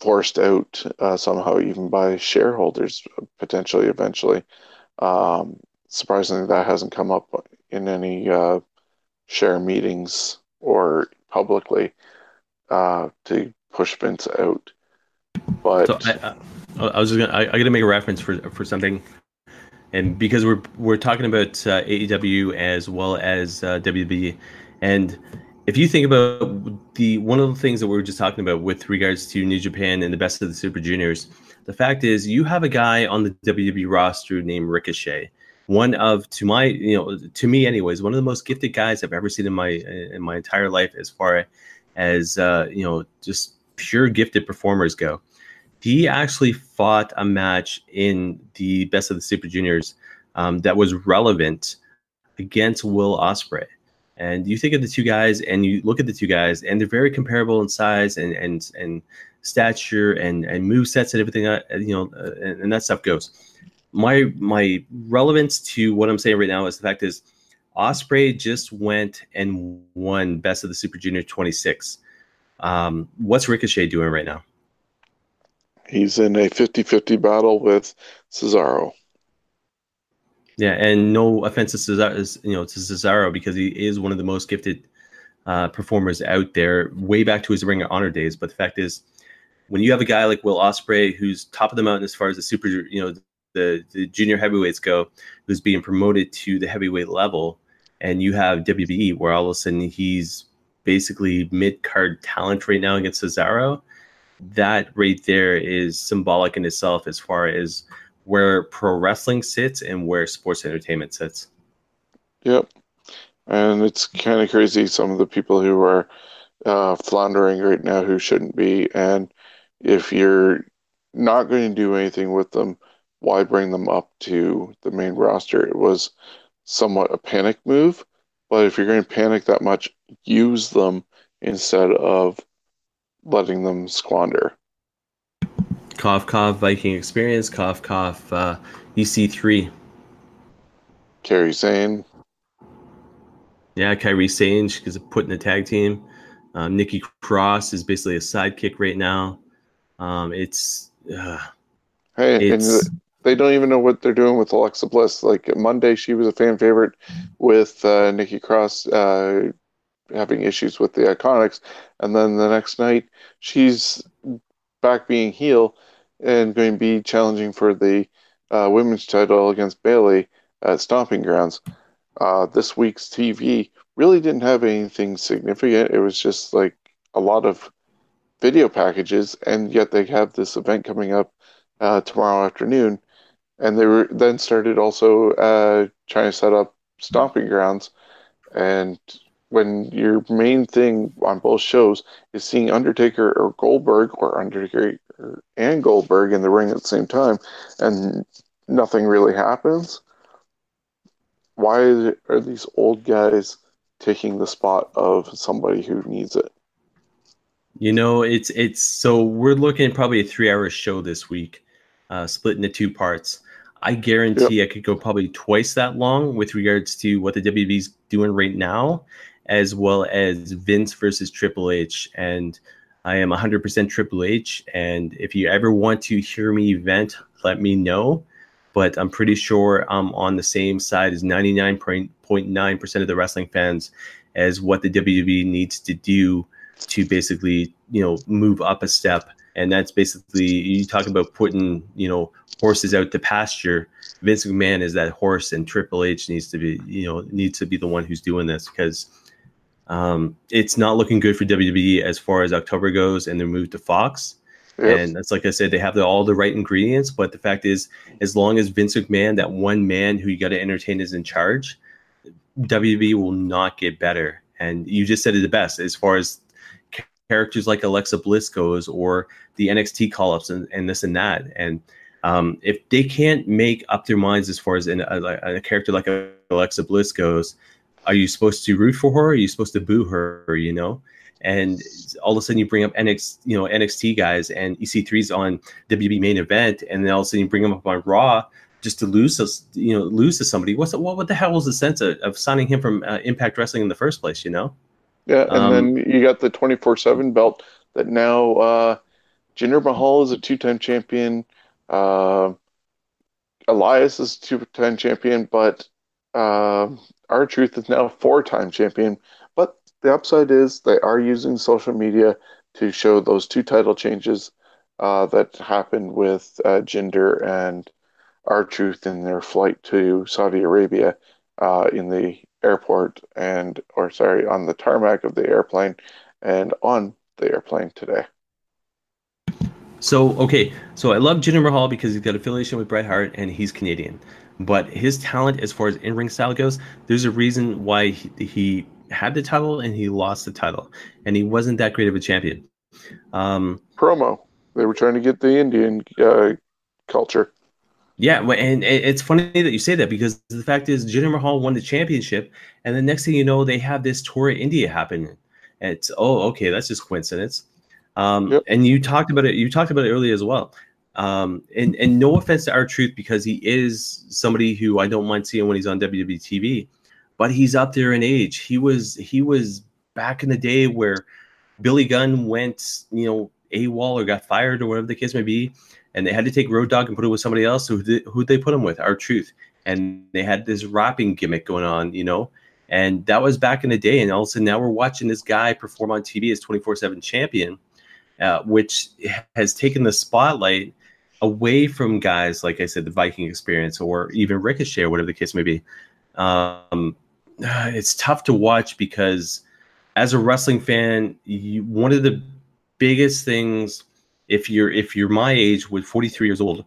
forced out uh, somehow, even by shareholders potentially eventually. Um, surprisingly, that hasn't come up in any uh, share meetings or publicly uh, to push Vince out. But so I, I, I, was just gonna I, I got to make a reference for for something, and because we're we're talking about uh, AEW as well as uh, WB, and if you think about the one of the things that we were just talking about with regards to New Japan and the best of the Super Juniors, the fact is you have a guy on the WWE roster named Ricochet, one of to my you know to me anyways one of the most gifted guys I've ever seen in my in my entire life as far as uh, you know just pure gifted performers go. He actually fought a match in the best of the Super Juniors um, that was relevant against Will Ospreay. and you think of the two guys and you look at the two guys and they're very comparable in size and and and stature and and move sets and everything uh, you know uh, and, and, that stuff goes my my relevance to what i'm saying right now is the fact is Ospreay just went and won best of the super junior 26 um, what's ricochet doing right now? He's in a 50-50 battle with cesaro. Yeah, and no offense to Cesaro, you know, to Cesaro because he is one of the most gifted uh, performers out there, way back to his Ring of Honor days. But the fact is, when you have a guy like Will Ospreay who's top of the mountain as far as the super, you know, the, the junior heavyweights go, who's being promoted to the heavyweight level, and you have WWE, where all of a sudden he's basically mid card talent right now against Cesaro. That right there is symbolic in itself as far as where pro wrestling sits and where sports entertainment sits. Yep. And it's kind of crazy some of the people who are uh, floundering right now who shouldn't be. And if you're not going to do anything with them, why bring them up to the main roster? It was somewhat a panic move. But if you're going to panic that much, use them instead of letting them squander. Cough, cough, Viking experience. Cough, cough, uh, EC3. Kairi Sane. Yeah, Kairi Sane. She's put in the tag team. Um, Nikki Cross is basically a sidekick right now. Um, it's. Uh, hey, it's, they don't even know what they're doing with Alexa Bliss. Like Monday, she was a fan favorite with uh, Nikki Cross uh, having issues with the Iconics, and then the next night she's back being heel and going to be challenging for the uh, women's title against Bayley at Stomping Grounds. Uh, this week's TV really didn't have anything significant. It was just like a lot of video packages, and yet they have this event coming up uh, tomorrow afternoon and they were then started also uh, trying to set up stomping grounds. And when your main thing on both shows is seeing Undertaker or Goldberg or Undertaker and Goldberg in the ring at the same time, and nothing really happens, why are these old guys taking the spot of somebody who needs it? You know, it's it's so we're looking probably a three-hour show this week, uh, split into two parts. I guarantee yep. I could go probably twice that long with regards to what the WWE's doing right now, as well as Vince versus Triple H. And I am 100% Triple H. And if you ever want to hear me vent, let me know. But I'm pretty sure I'm on the same side as 99.9% of the wrestling fans as what the WWE needs to do to basically, you know, move up a step. And that's basically you talk about putting, you know, horses out to pasture. Vince McMahon is that horse, and Triple H needs to be, you know, needs to be the one who's doing this because um, it's not looking good for WWE as far as October goes and their move to Fox. Yep. And that's like I said, they have the, all the right ingredients, but the fact is, as long as Vince McMahon, that one man who you got to entertain, is in charge, WWE will not get better. And you just said it the best as far as characters like Alexa Bliss goes, or the NXT call ups and, and this and that. And um, if they can't make up their minds as far as in a, a, character like Alexa Bliss goes, are you supposed to root for her? Are you supposed to boo her? You know, and all of a sudden you bring up NXT, you know, NXT guys and EC3's on WWE main event, and then all of a sudden you bring them up on Raw just to lose us, you know, lose to somebody. What's the, what? What the hell was the sense of, of signing him from uh, Impact Wrestling in the first place? You know. Yeah, and um, then you got the twenty four seven belt that now uh, Jinder Mahal is a two time champion. Uh, Elias is two-time champion, but uh, R-Truth is now four-time champion. But the upside is they are using social media to show those two title changes uh, that happened with uh, Jinder and R-Truth in their flight to Saudi Arabia uh, in the airport and, or sorry, on the tarmac of the airplane and on the airplane today. So okay, so I love Jinder Mahal because he's got affiliation with Bret Hart and he's Canadian. But his talent, as far as in-ring style goes, there's a reason why he, he had the title and he lost the title, and he wasn't that great of a champion. Um, Promo. They were trying to get the Indian uh, culture. Yeah, and it's funny that you say that because the fact is, Jinder Mahal won the championship, and the next thing you know, they have this tour of India happening. it's oh, okay, that's just coincidence. Um, yep. And you talked about it. You talked about it earlier as well. Um, and and no offense to R-Truth because he is somebody who I don't mind seeing when he's on WWE TV, but he's up there in age. He was he was back in the day where Billy Gunn went you know AWOL or got fired or whatever the case may be, and they had to take Road Dog and put it with somebody else. So Who did, who they put him with? R-Truth, and they had this rapping gimmick going on, you know, and that was back in the day. And all of a sudden, now we're watching this guy perform on TV as 24 7 champion, uh, which has taken the spotlight away from guys like I said, the Viking experience or even Ricochet or whatever the case may be. Um, it's tough to watch because as a wrestling fan, you, one of the biggest things if you're if you're my age with 43 years old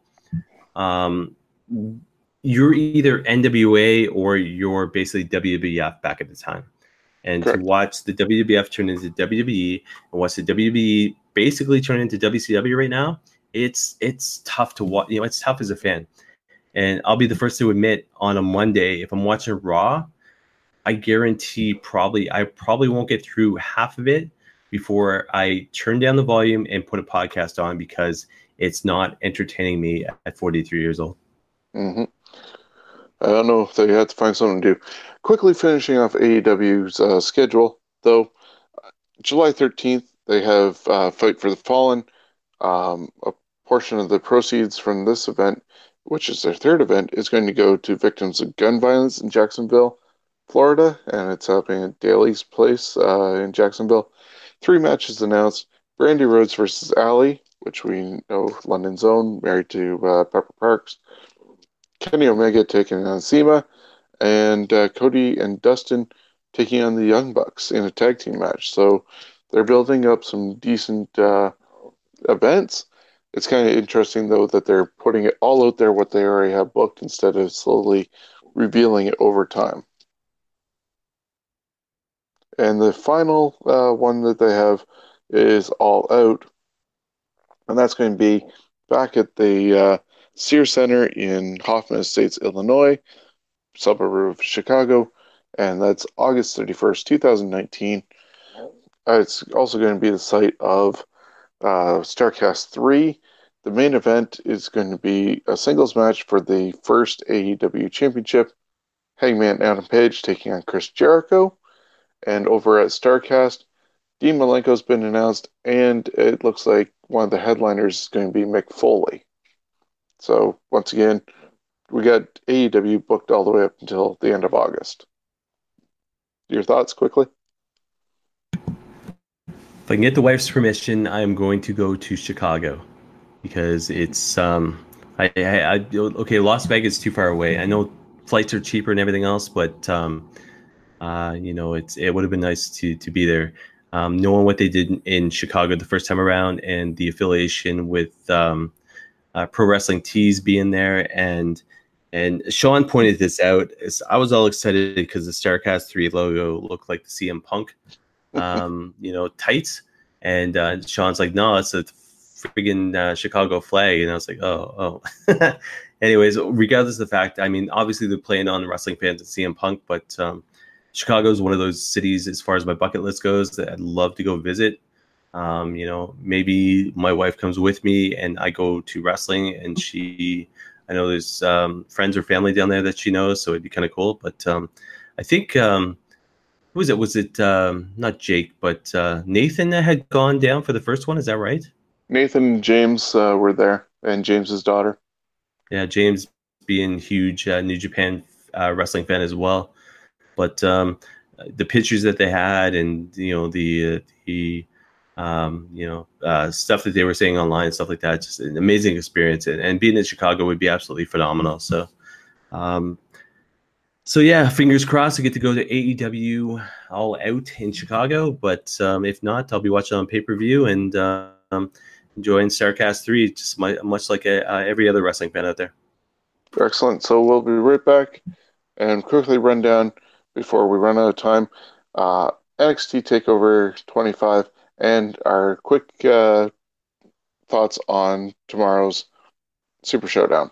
um, you're either NWA or you're basically WWF back at the time. And Correct. to watch the WWF turn into WWE and watch the WWE basically turn into WCW right now, it's it's tough to watch. You know, it's tough as a fan. And I'll be the first to admit on a Monday, if I'm watching Raw, I guarantee probably I probably won't get through half of it before I turn down the volume and put a podcast on because it's not entertaining me at 43 years old. Mm-hmm. I don't know if they had to find something to do. Quickly finishing off AEW's uh, schedule, though, July 13th, they have uh, Fight for the Fallen. Um, a portion of the proceeds from this event, which is their third event, is going to go to victims of gun violence in Jacksonville, Florida, and it's happening at Daly's Place uh, in Jacksonville. Three matches announced Brandi Rhodes versus Allie, which we know London's own, married to uh, Pepper Parks. Kenny Omega taking on CIMA, and uh, Cody and Dustin taking on the Young Bucks in a tag team match. So they're building up some decent uh, events. It's kind of interesting though that they're putting it all out there what they already have booked instead of slowly revealing it over time. And the final uh, one that they have is All Out, and that's going to be back at the uh, Sears Center in Hoffman Estates, Illinois, suburb of Chicago, and that's August 31st, 2019. Uh, it's also going to be the site of uh, Starrcast 3. The main event is going to be a singles match for the first AEW Championship. Hangman Adam Page taking on Chris Jericho. And over at Starrcast, Dean Malenko's been announced, and it looks like one of the headliners is going to be Mick Foley. So once again, we got AEW booked all the way up until the end of August. Your thoughts quickly? If I can get the wife's permission, I am going to go to Chicago because it's um I, I, I okay Las Vegas is too far away. I know flights are cheaper and everything else, but um uh you know it's it would have been nice to to be there. Um, knowing what they did in Chicago the first time around and the affiliation with um, uh, Pro Wrestling Tees being there, and and Sean pointed this out. I was all excited because the Starrcast three logo looked like the CM Punk, um, you know, tights, and uh, Sean's like, no, it's a friggin' uh, Chicago flag, and I was like, oh, oh. Anyways, regardless of the fact, I mean, obviously they're playing on wrestling fans and CM Punk, but um, Chicago is one of those cities, as far as my bucket list goes, that I'd love to go visit. Um, you know, maybe my wife comes with me and I go to wrestling and she, I know there's um, friends or family down there that she knows, so it'd be kind of cool. But um, I think, um, who was it? Was it um, not Jake, but uh, Nathan that had gone down for the first one? Is that right? Nathan and James uh, were there, and James's daughter. Yeah, James being huge uh, New Japan uh, wrestling fan as well. But um, the pictures that they had, and you know the uh, the um, you know, uh, stuff that they were saying online, stuff like that. Just an amazing experience, and, and being in Chicago would be absolutely phenomenal. So, um, so yeah, fingers crossed. I get to go to AEW All Out in Chicago, but um, if not, I'll be watching on pay per view and um, enjoying Starrcast three, just my, much like a, uh, every other wrestling fan out there. Excellent. So we'll be right back and quickly run down before we run out of time. Uh, NXT Takeover 25 and our quick uh, thoughts on tomorrow's Super Showdown.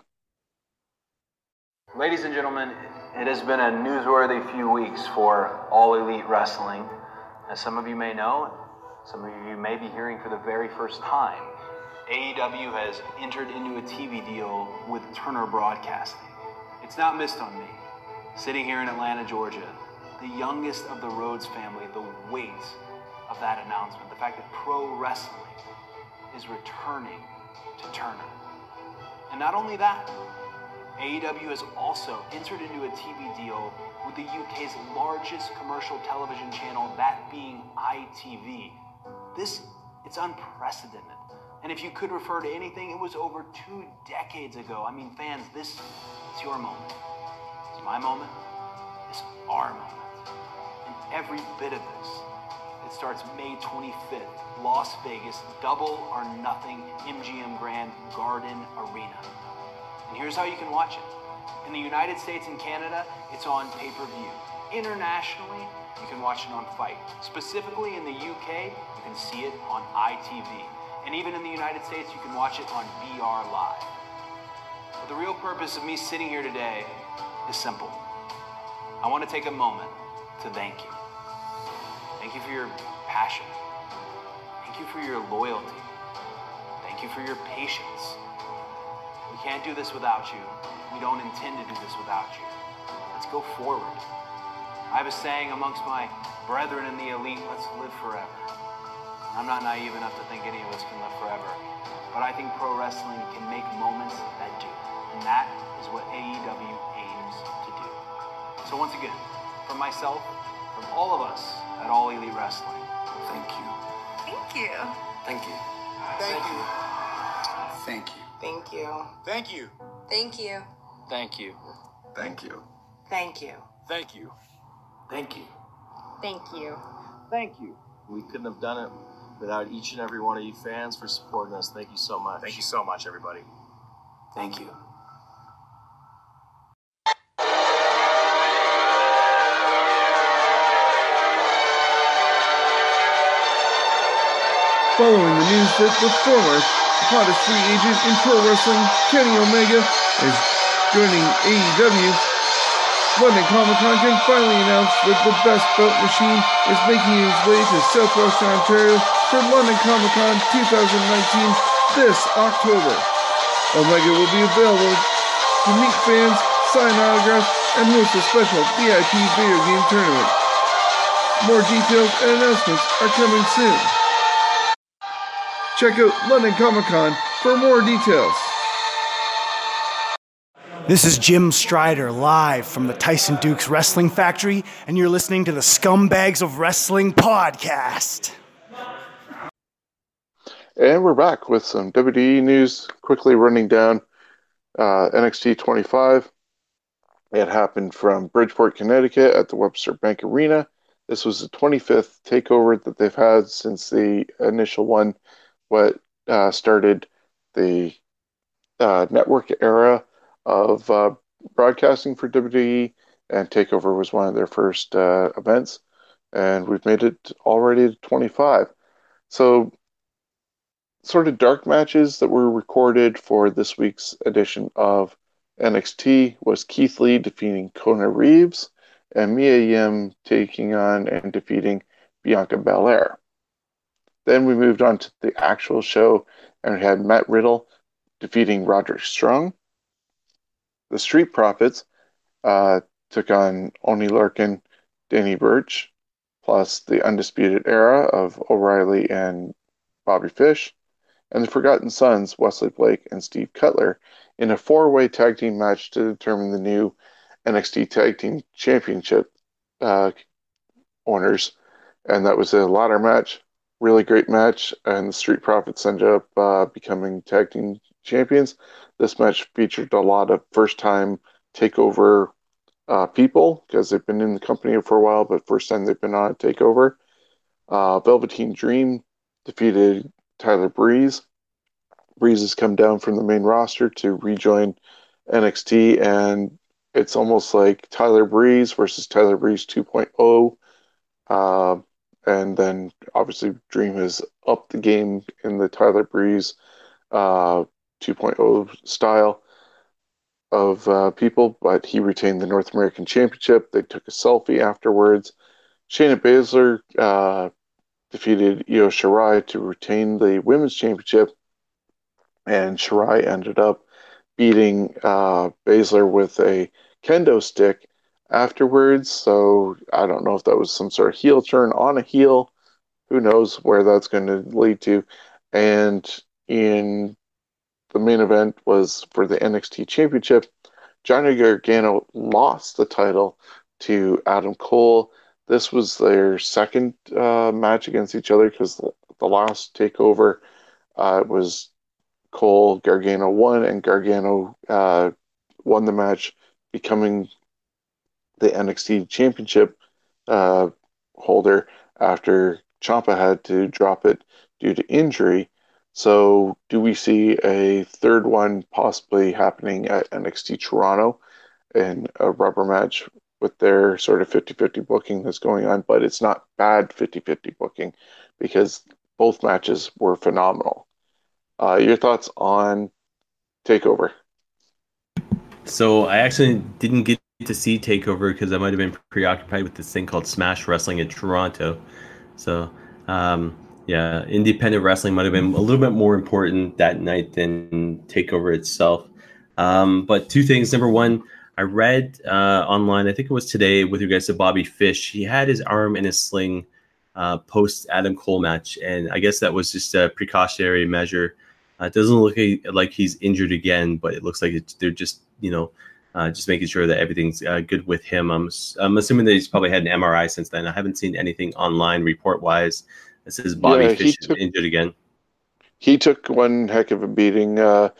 Ladies and gentlemen, it has been a newsworthy few weeks for All Elite Wrestling. As some of you may know, some of you may be hearing for the very first time, AEW has entered into a TV deal with Turner Broadcasting. It's not missed on me. Sitting here in Atlanta, Georgia, the youngest of the Rhodes family, the weight of that announcement, the fact that pro wrestling is returning to Turner. And not only that, AEW has also entered into a TV deal with the UK's largest commercial television channel, that being ITV. This, it's unprecedented. And if you could refer to anything, it was over two decades ago. I mean, fans, this is your moment. My moment. is our moment. And every bit of this, it starts May 25th, Las Vegas, double or nothing MGM Grand Garden Arena. And here's how you can watch it. In the United States and Canada, it's on pay per view. Internationally, you can watch it on FITE. Specifically in the UK, you can see it on ITV. And even in the United States, you can watch it on BR Live. But the real purpose of me sitting here today is simple. I want to take a moment to thank you. Thank you for your passion. Thank you for your loyalty. Thank you for your patience. We can't do this without you. We don't intend to do this without you. Let's go forward. I have a saying amongst my brethren in the elite let's live forever. I'm not naive enough to think any of us can live forever, but I think pro wrestling can make moments that do. And that is what AEW. So, once again, from myself, from all of us at All Elite Wrestling, thank you. Thank you. Thank you. Thank you. Thank you. Thank you. Thank you. Thank you. Thank you. Thank you. Thank you. Thank you. Thank you. Thank you. Thank you. We couldn't have done it without each and every one of you fans for supporting us. Thank you so much. Thank you so much, everybody. Thank you. Following the news that the former hottest free agent in pro wrestling, Kenny Omega, is joining AEW, London Comic Con finally announce that the Best Belt Machine is making his way to Southwestern Ontario for London Comic Con 2019 this October. Omega will be available to meet fans, sign autographs, and host a special VIP video game tournament. More details and announcements are coming soon. Check out London Comic Con for more details. This is Jim Strider live from the Tyson Dux Wrestling Factory, and you're listening to the Scumbags of Wrestling podcast. And we're back with some WWE news. Quickly running down uh, NXT 25. It happened from Bridgeport, Connecticut at the Webster Bank Arena. This was the 25th takeover that they've had since the initial one, what uh, started the uh, network era of uh, broadcasting for WWE, and Takeover was one of their first uh, events, and we've made it already to 25. So, sort of dark matches that were recorded for this week's edition of NXT was Keith Lee defeating Kona Reeves, and Mia Yim taking on and defeating Bianca Belair. Then we moved on to the actual show, and we had Matt Riddle defeating Roderick Strong. The Street Profits uh, took on Oney Lorcan, Danny Burch, plus the Undisputed Era of O'Reilly and Bobby Fish, and the Forgotten Sons, Wesley Blake and Steve Cutler, in a four way tag team match to determine the new NXT Tag Team Championship uh, owners. And that was a ladder match. Really great match. And the Street Profits ended up uh, becoming tag team champions. This match featured a lot of first time takeover uh, people because they've been in the company for a while, but first time they've been on a takeover. Uh, Velveteen Dream defeated Tyler Breeze. Breeze has come down from the main roster to rejoin NXT, and it's almost like Tyler Breeze versus Tyler Breeze 2.0. And then obviously Dream has upped the game in the Tyler Breeze uh, 2.0 style of uh, people, but he retained the North American Championship. They took a selfie afterwards. Shayna Baszler uh, defeated Io Shirai to retain the Women's Championship, and Shirai ended up beating uh, Baszler with a kendo stick afterwards. So I don't know if that was some sort of heel turn on a heel. Who knows where that's going to lead to? And in the main event was for the NXT Championship. Johnny Gargano lost the title to Adam Cole. This was their second uh, match against each other because the, last takeover uh, was Cole Gargano won, and Gargano uh, won the match, becoming the NXT Championship uh, holder after Ciampa had to drop it due to injury. So, do we see a third one possibly happening at NXT Toronto in a rubber match with their sort of 50 50 booking that's going on? But it's not bad 50 50 booking because both matches were phenomenal. Uh, your thoughts on Takeover? So I actually didn't get to see Takeover because I might have been preoccupied with this thing called Smash Wrestling in Toronto. So um, yeah, independent wrestling might have been a little bit more important that night than Takeover itself. Um, but two things. Number one, I read uh, online, I think it was today, with regards to Bobby Fish. He had his arm in a sling uh, post Adam Cole match, and I guess that was just a precautionary measure. Uh, it doesn't look like he's injured again, but it looks like they're just you know uh, just making sure that everything's uh, good with him. I'm I'm assuming that he's probably had an MRI since then. I haven't seen anything online report wise that says Bobby Yeah, Fish took- is injured again. He took one heck of a beating uh,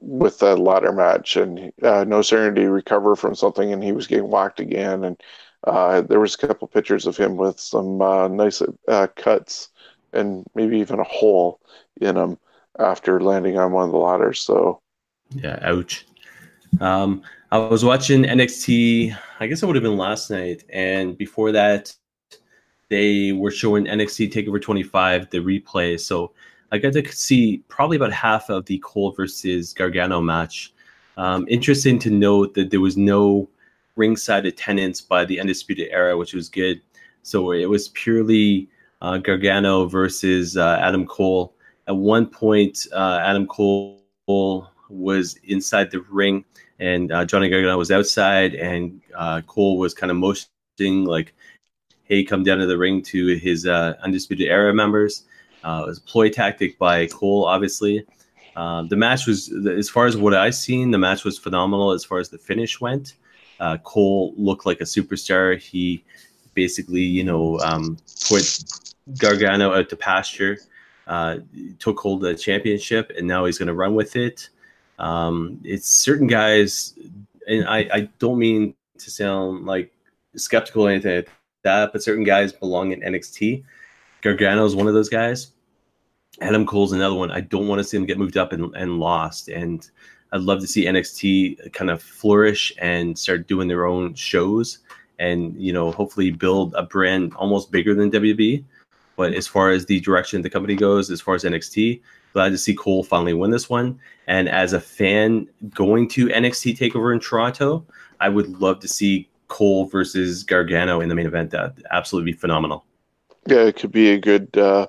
with that ladder match, and uh, no certainty recover from something, and he was getting whacked again. And uh, there was a couple pictures of him with some uh, nice uh, cuts and maybe even a hole in him after landing on one of the ladders. So Yeah, ouch. Um, I was watching NXT. I guess it would have been last night, and before that, they were showing NXT Takeover 25, the replay. So I got to see probably about half of the Cole versus Gargano match. Um, interesting to note that there was no ringside attendance by the Undisputed Era, which was good. So it was purely uh, Gargano versus uh, Adam Cole. At one point, uh, Adam Cole was inside the ring, and uh, Johnny Gargano was outside, and uh, Cole was kind of motioning like, "Hey, come down to the ring" to his uh, Undisputed Era members. Uh, it was a ploy tactic by Cole, obviously. Um, the match was, as far as what I've seen, the match was phenomenal. As far as the finish went, uh, Cole looked like a superstar. He basically, you know, um, put Gargano out to pasture, uh, took hold of the championship, and now he's going to run with it. Um, it's certain guys, and I, I don't mean to sound like skeptical or anything like that, but certain guys belong in NXT. Gargano is one of those guys. Adam Cole's another one. I don't want to see him get moved up and, and lost. And I'd love to see NXT kind of flourish and start doing their own shows and, you know, hopefully build a brand almost bigger than WB. But as far as the direction the company goes, as far as NXT, glad to see Cole finally win this one. And as a fan going to NXT Takeover in Toronto, I would love to see Cole versus Gargano in the main event. That absolutely be phenomenal. yeah, it could be a good uh,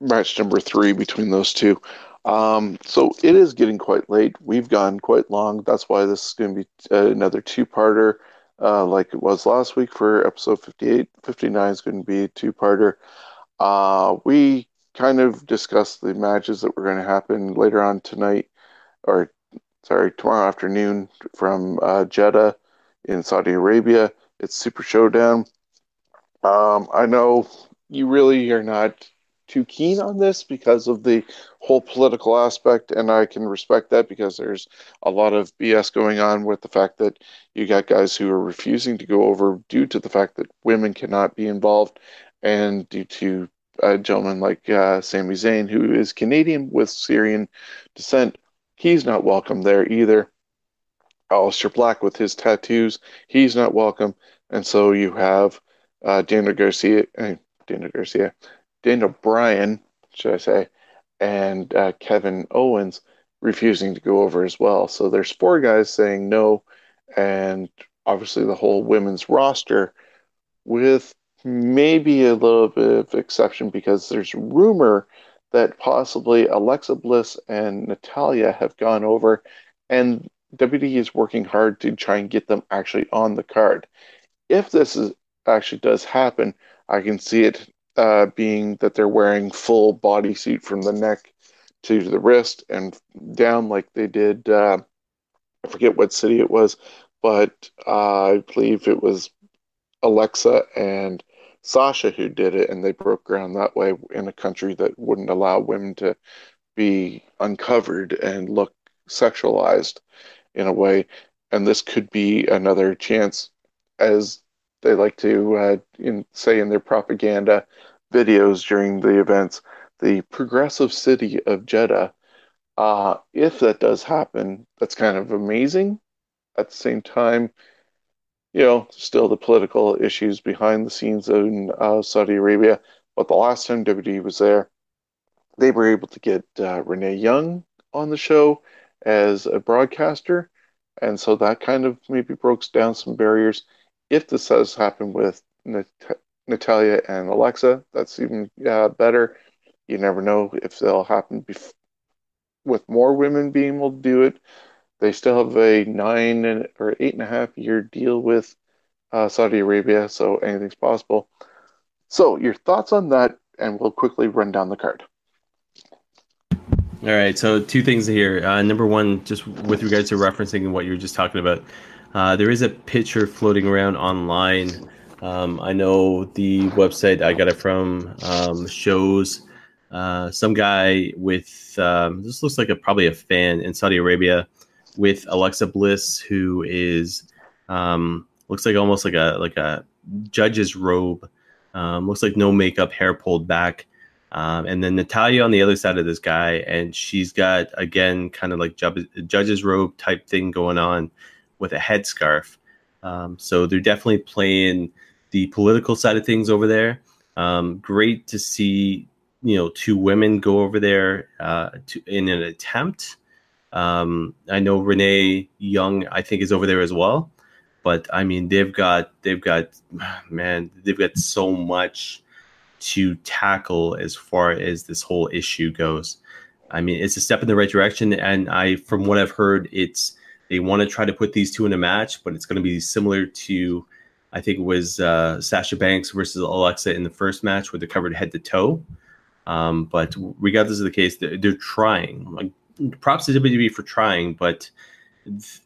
match number three between those two. Um, so it is getting quite late. We've gone quite long. That's why this is going to be uh, another two-parter, uh, like it was last week for episode 58. 59 is going to be a two-parter. Uh, we kind of discussed the matches that were going to happen later on tonight, or sorry, tomorrow afternoon from uh, Jeddah in Saudi Arabia. It's Super Showdown. Um, I know you really are not too keen on this because of the whole political aspect, and I can respect that because there's a lot of BS going on with the fact that you got guys who are refusing to go over due to the fact that women cannot be involved, and due to a gentleman like uh, Sami Zayn, who is Canadian with Syrian descent, he's not welcome there either. Aleister Black with his tattoos, he's not welcome, and so you have uh, Daniel Garcia, uh, Daniel Garcia, Daniel Bryan, should I say, and uh, Kevin Owens refusing to go over as well. So there's four guys saying no, and obviously the whole women's roster, with maybe a little bit of exception because there's rumor that possibly Alexa Bliss and Natalya have gone over, and WWE is working hard to try and get them actually on the card. If this is actually does happen, I can see it uh, being that they're wearing full bodysuit from the neck to the wrist and down like they did uh, I forget what city it was, but uh, I believe it was Alexa and Sasha who did it, and they broke ground that way in a country that wouldn't allow women to be uncovered and look sexualized in a way. And this could be another chance, as they like to uh, in, say in their propaganda videos during the events, the progressive city of Jeddah. Uh, if that does happen, that's kind of amazing. At the same time, you know, still the political issues behind the scenes in uh, Saudi Arabia. But the last time WWE was there, they were able to get uh, Renee Young on the show as a broadcaster. And so that kind of maybe broke down some barriers. If this does happen with Nat- Natalya and Alexa, that's even uh, better. You never know if they'll happen bef- with more women being able to do it. They still have a nine and, or eight and a half year deal with uh, Saudi Arabia, so anything's possible. So, your thoughts on that, and we'll quickly run down the card. All right, so two things here. Uh, number one, just with regards to referencing what you were just talking about, uh, there is a picture floating around online. Um, I know the website I got it from um, shows uh, some guy with um, this looks like a probably a fan in Saudi Arabia with Alexa Bliss, who is um, looks like almost like a like a judge's robe. Um, looks like no makeup, hair pulled back. Um, and then Natalya on the other side of this guy, and she's got again kind of like judge's robe type thing going on with a headscarf. Um, so they're definitely playing the political side of things over there. Um, great to see you know two women go over there uh, to, in an attempt. Um, I know Renee Young, I think, is over there as well. But I mean, they've got they've got man, they've got so much to tackle as far as this whole issue goes. I mean, it's a step in the right direction, and I, from what I've heard, it's they want to try to put these two in a match, but it's going to be similar to, I think it was uh, Sasha Banks versus Alexa in the first match, where they're covered head to toe. Um, but regardless of the case, they're, they're trying. Like, props to WWE for trying, but th-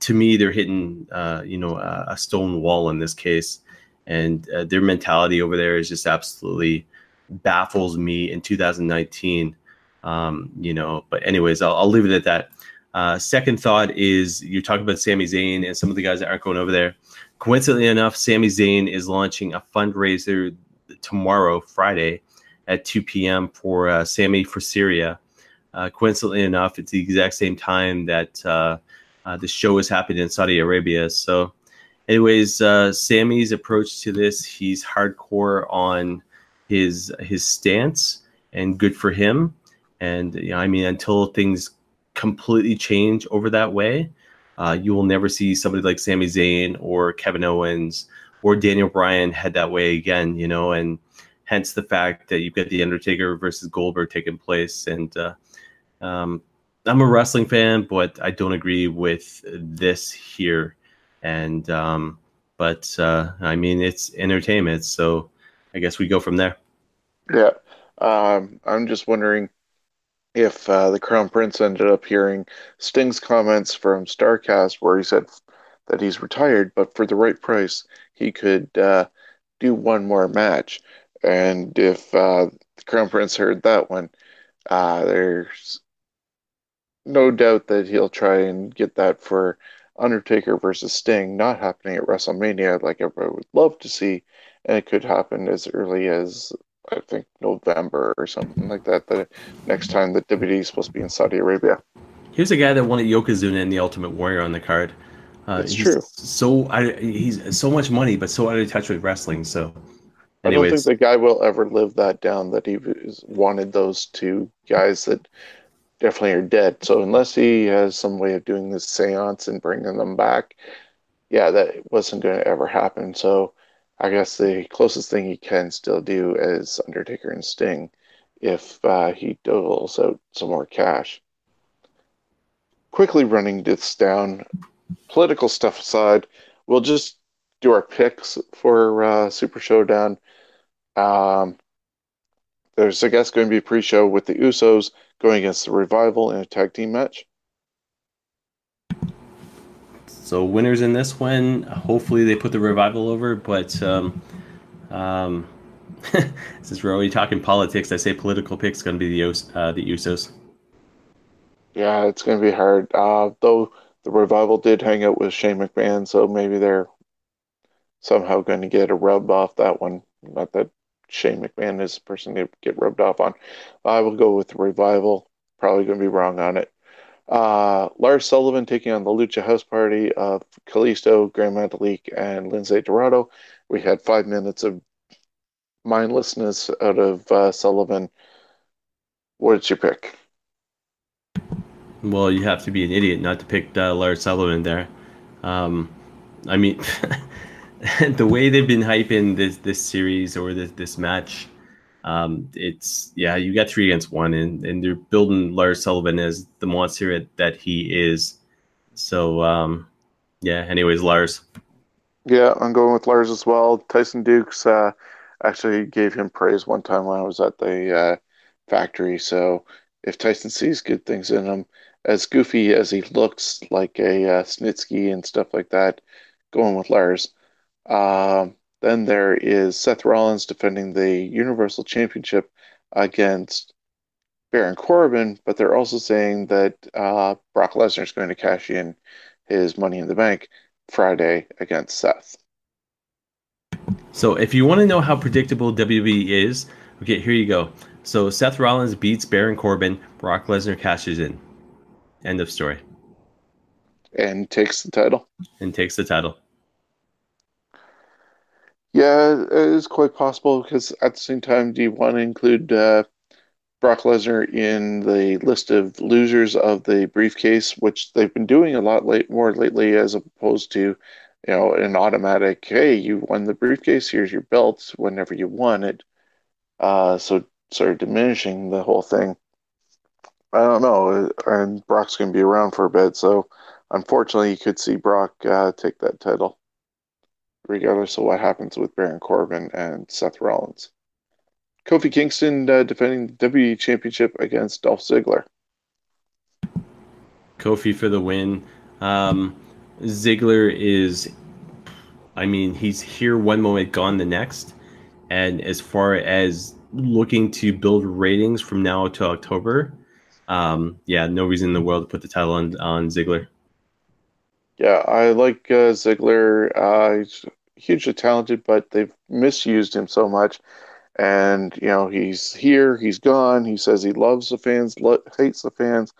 to me, they're hitting, uh, you know, a, a stone wall in this case and uh, their mentality over there is just absolutely baffles me in 2019. Um, you know, but anyways, I'll, I'll leave it at that. Uh, second thought is you're talking about Sami Zayn and some of the guys that aren't going over there. Coincidentally enough, Sami Zayn is launching a fundraiser tomorrow, Friday, at 2 p.m. for uh, Sammy for Syria. Uh, coincidentally enough, it's the exact same time that uh, uh, the show is happening in Saudi Arabia. So anyways, uh, Sammy's approach to this, he's hardcore on his his stance, and good for him. And you know, I mean, until things completely change over that way, uh, you will never see somebody like Sami Zayn or Kevin Owens or Daniel Bryan head that way again. You know, and hence the fact that you've got the Undertaker versus Goldberg taking place. And uh, um, I'm a wrestling fan, but I don't agree with this here and um, but uh, I mean it's entertainment, so I guess we go from there. Yeah, um, I'm just wondering if uh, the Crown Prince ended up hearing Sting's comments from Starrcast, where he said that he's retired, but for the right price, he could uh, do one more match. And if uh, the Crown Prince heard that one, uh, there's no doubt that he'll try and get that for Undertaker versus Sting not happening at WrestleMania like everybody would love to see, and it could happen as early as I think November or something like that. The next time the WWE is supposed to be in Saudi Arabia. Here's a guy that wanted Yokozuna and the Ultimate Warrior on the card. Uh, That's true. So he's so much money, but so out of touch with wrestling. So, anyways. I don't think the guy will ever live that down. That he wanted those two guys that definitely are dead. So unless he has some way of doing this seance and bringing them back, yeah, that wasn't going to ever happen. So I guess the closest thing he can still do is Undertaker and Sting if uh, he doles out some more cash. Quickly running this down, political stuff aside, we'll just do our picks for uh, Super Showdown. Um, there's, I guess, going to be a pre show with the Usos going against the Revival in a tag team match. So winners in this one. Hopefully they put the revival over, but um, um, since we're already talking politics, I say political pick's going to be the uh, the Usos. Yeah, it's going to be hard. Uh, though the revival did hang out with Shane McMahon, so maybe they're somehow going to get a rub off that one. Not that Shane McMahon is the person to get rubbed off on. I will go with revival. Probably going to be wrong on it. Uh, Lars Sullivan taking on the Lucha House Party of Kalisto, Grand Metalik, and Lince Dorado. We had five minutes of mindlessness out of uh, Sullivan. What's your pick? Well, you have to be an idiot not to pick uh, Lars Sullivan there. Um, I mean, the way they've been hyping this this series or this this match, um, it's yeah, you got three against one, and and they're building Lars Sullivan as the monster that he is. So um, yeah. Anyways, Lars. Yeah, I'm going with Lars as well. Tyson Dux uh, actually gave him praise one time when I was at the uh, factory. So if Tyson sees good things in him, as goofy as he looks like a uh, Snitsky and stuff like that, going with Lars. Um, then there is Seth Rollins defending the Universal Championship against Baron Corbin, but they're also saying that uh, Brock Lesnar is going to cash in his Money in the Bank Friday against Seth. So if you want to know how predictable WWE is, okay, here you go. So Seth Rollins beats Baron Corbin, Brock Lesnar cashes in. End of story. And takes the title. And takes the title. Yeah, it is quite possible because at the same time, do you want to include uh, Brock Lesnar in the list of losers of the briefcase, which they've been doing a lot late more lately, as opposed to, you know, an automatic, hey, you won the briefcase, here's your belt whenever you won it. Uh, so sort of diminishing the whole thing. I don't know, and Brock's going to be around for a bit, so unfortunately, you could see Brock uh, take that title, regardless of what happens with Baron Corbin and Seth Rollins. Kofi Kingston uh, defending the WWE Championship against Dolph Ziggler. Kofi for the win. Um, Ziggler is, I mean, he's here one moment, gone the next. And as far as looking to build ratings from now to October, um, yeah, no reason in the world to put the title on on Ziggler. Yeah, I like uh, Ziggler. Uh, hugely talented, but they've misused him so much. And you know, he's here, he's gone. He says he loves the fans, lo- hates the fans,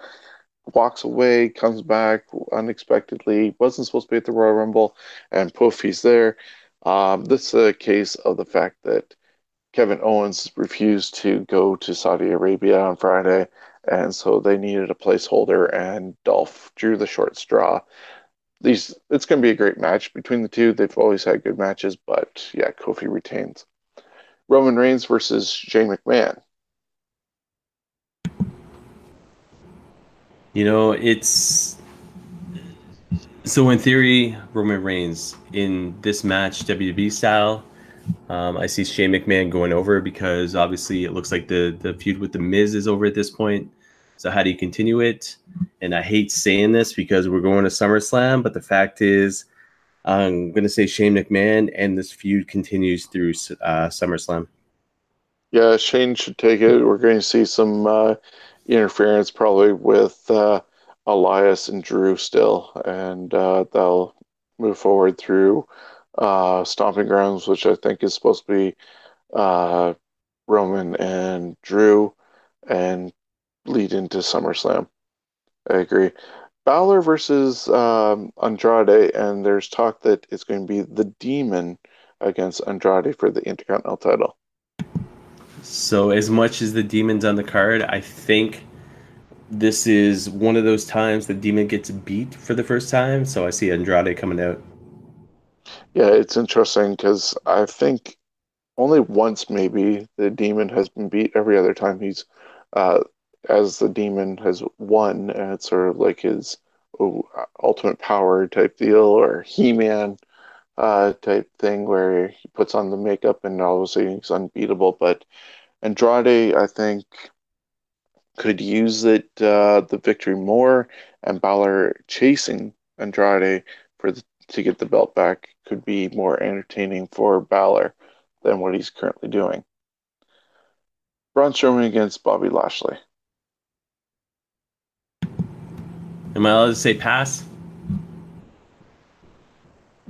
walks away, comes back unexpectedly. Wasn't supposed to be at the Royal Rumble, and poof, he's there. Um, this is a case of the fact that Kevin Owens refused to go to Saudi Arabia on Friday, and so they needed a placeholder, and Dolph drew the short straw. These it's going to be a great match between the two. They've always had good matches, but yeah, Kofi retains. Roman Reigns versus Shane McMahon. You know, it's so in theory, Roman Reigns in this match, WWE style. Um, I see Shane McMahon going over because obviously it looks like the the feud with the Miz is over at this point. So how do you continue it? And I hate saying this because we're going to SummerSlam, but the fact is, I'm going to say Shane McMahon, and this feud continues through uh, SummerSlam. Yeah, Shane should take it. We're going to see some uh, interference probably with uh, Elias and Drew still, and uh, they'll move forward through uh, Stomping Grounds, which I think is supposed to be uh, Roman and Drew, and lead into SummerSlam. I agree. Balor versus um, Andrade, and there's talk that it's going to be the Demon against Andrade for the Intercontinental title. So, as much as the Demon's on the card, I think this is one of those times the Demon gets beat for the first time. So, I see Andrade coming out. Yeah, it's interesting because I think only once maybe the Demon has been beat. Every other time he's uh, as the demon has won, and it's sort of like his oh, ultimate power type deal or He-Man uh, type thing where he puts on the makeup and sudden he's unbeatable. But Andrade, I think, could use it uh, the victory more, and Balor chasing Andrade for the, to get the belt back could be more entertaining for Balor than what he's currently doing. Braun Strowman against Bobby Lashley. Am I allowed to say pass?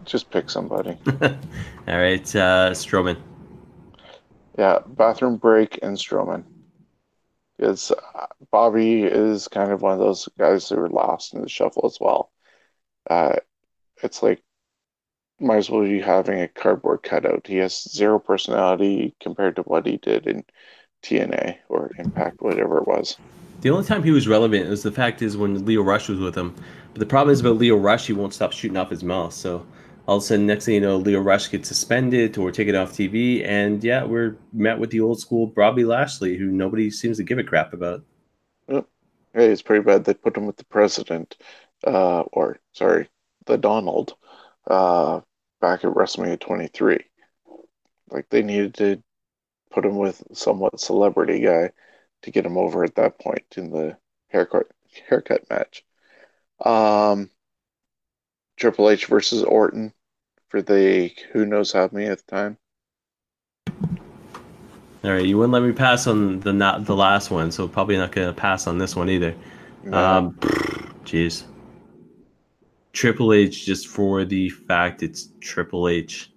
Just pick somebody. All right, uh, Strowman. Yeah, bathroom break and Strowman. Because uh, Bobby is kind of one of those guys who are lost in the shuffle as well. Uh, it's like might as well be having a cardboard cutout. He has zero personality compared to what he did in TNA or Impact, whatever it was. The only time he was relevant was the fact is when Lio Rush was with him. But the problem is about Lio Rush, he won't stop shooting off his mouth. So all of a sudden, next thing you know, Lio Rush gets suspended or taken off TV, and yeah, we're met with the old school Bobby Lashley, who nobody seems to give a crap about. Hey, it's pretty bad they put him with the president, uh, or sorry, the Donald, uh, back at WrestleMania 23. Like they needed to put him with somewhat celebrity guy to get him over at that point in the haircut haircut match. Um, Triple H versus Orton for the who knows how many at the time. All right, you wouldn't let me pass on the not the last one, so probably not gonna pass on this one either. Um, jeez. Triple H just for the fact it's Triple H.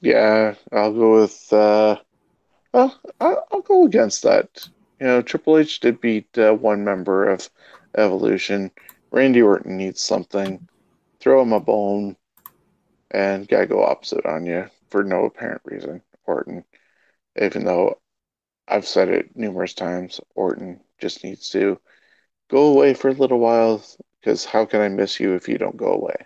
Yeah, I'll go with. Uh, well, I'll, go against that. You know, Triple H did beat uh, one member of Evolution. Randy Orton needs something. Throw him a bone, and gotta go opposite on you for no apparent reason. Orton, even though I've said it numerous times, Orton just needs to go away for a little while. Because how can I miss you if you don't go away?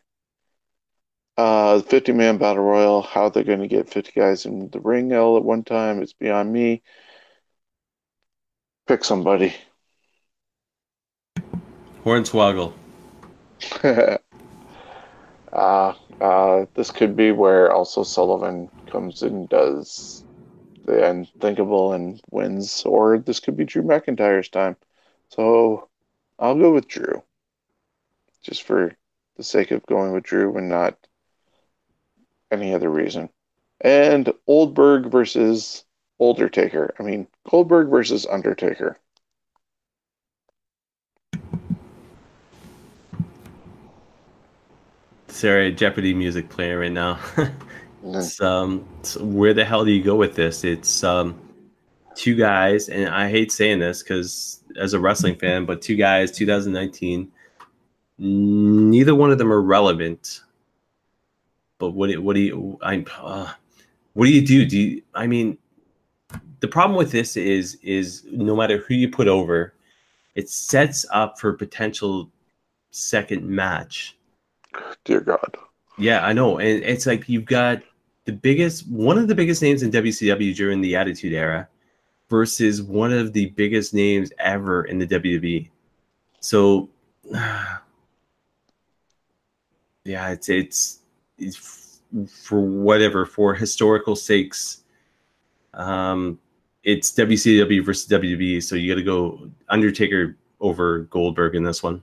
Uh, 50 man battle royal, how they're going to get 50 guys in the ring all at one time, it's beyond me. Pick somebody. Hornswoggle. uh, uh, this could be where also Sullivan comes in and does the unthinkable and wins, or this could be Drew McIntyre's time. So I'll go with Drew, just for the sake of going with Drew and not any other reason. And Oldberg versus Undertaker. I mean, Goldberg versus Undertaker. Sorry, Jeopardy music playing right now. it's, um, so where the hell do you go with this? It's um, two guys, and I hate saying this because as a wrestling fan, but two guys, 2019. Neither one of them are relevant. But what do, what do you I uh, what do you do? Do you, I mean the problem with this is is no matter who you put over, it sets up for potential second match. Dear God. Yeah, I know. And it's like you've got the biggest one of the biggest names in WCW during the Attitude Era versus one of the biggest names ever in the WWE. So yeah, it's, it's for whatever for historical sakes. Um, it's WCW versus WWE, so you got to go Undertaker over Goldberg in this one.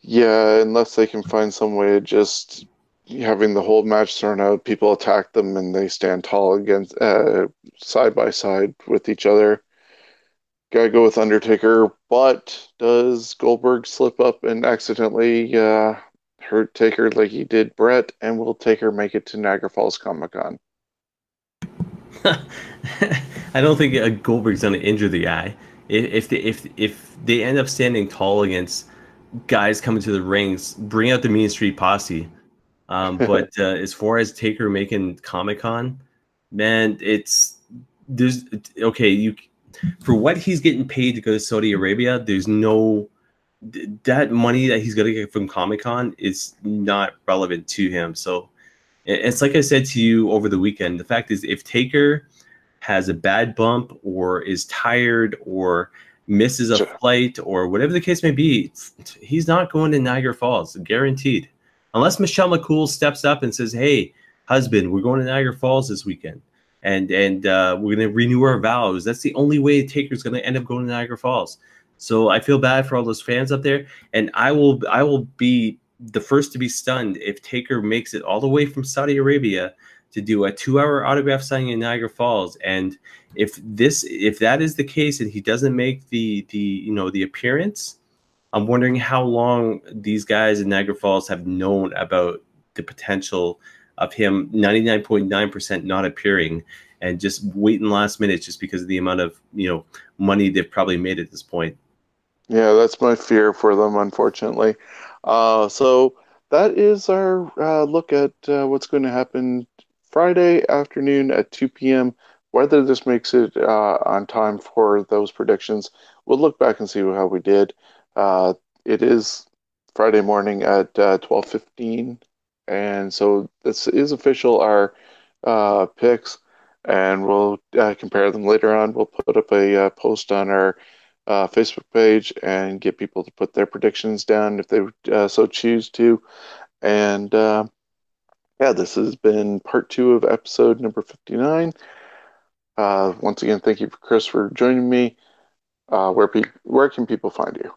Yeah, unless they can find some way of just having the whole match thrown out, people attack them and they stand tall against uh, side by side with each other. Gotta go with Undertaker, but does Goldberg slip up and accidentally uh, hurt Taker like he did Bret, and we'll Taker make it to Niagara Falls Comic Con? I don't think uh, Goldberg's gonna injure the guy. If if they, if if they end up standing tall against guys coming to the rings, bring out the Mean Street Posse. Um, but uh, as far as Taker making Comic Con, man, it's there's okay. You for what he's getting paid to go to Saudi Arabia, there's no that money that he's gonna get from Comic Con is not relevant to him. So it's like I said to you over the weekend. The fact is, if Taker has a bad bump or is tired or misses a flight or whatever the case may be, he's not going to Niagara Falls, guaranteed. Unless Michelle McCool steps up and says, "Hey, husband, we're going to Niagara Falls this weekend, and and uh, we're going to renew our vows." That's the only way Taker's going to end up going to Niagara Falls. So I feel bad for all those fans up there, and I will I will be the first to be stunned if Taker makes it all the way from Saudi Arabia to do a two-hour autograph signing in Niagara Falls. And if this if that is the case and he doesn't make the the you know the appearance, I'm wondering how long these guys in Niagara Falls have known about the potential of him 99.9% not appearing and just waiting last minute just because of the amount of you know money they've probably made at this point. Yeah, that's my fear for them, unfortunately. Uh, so that is our uh, look at uh, what's going to happen Friday afternoon at 2 p.m. Whether this makes it uh, on time for those predictions, we'll look back and see how we did. Uh, it is Friday morning at 12:15, uh, and so this is official. Our picks, and we'll compare them later on. We'll put up a post on our uh, Facebook page and get people to put their predictions down if they uh, so choose to. And uh, yeah, this has been part two of episode number 59. Uh, once again, thank you, for Chris, for joining me. Uh, where, pe- where can people find you?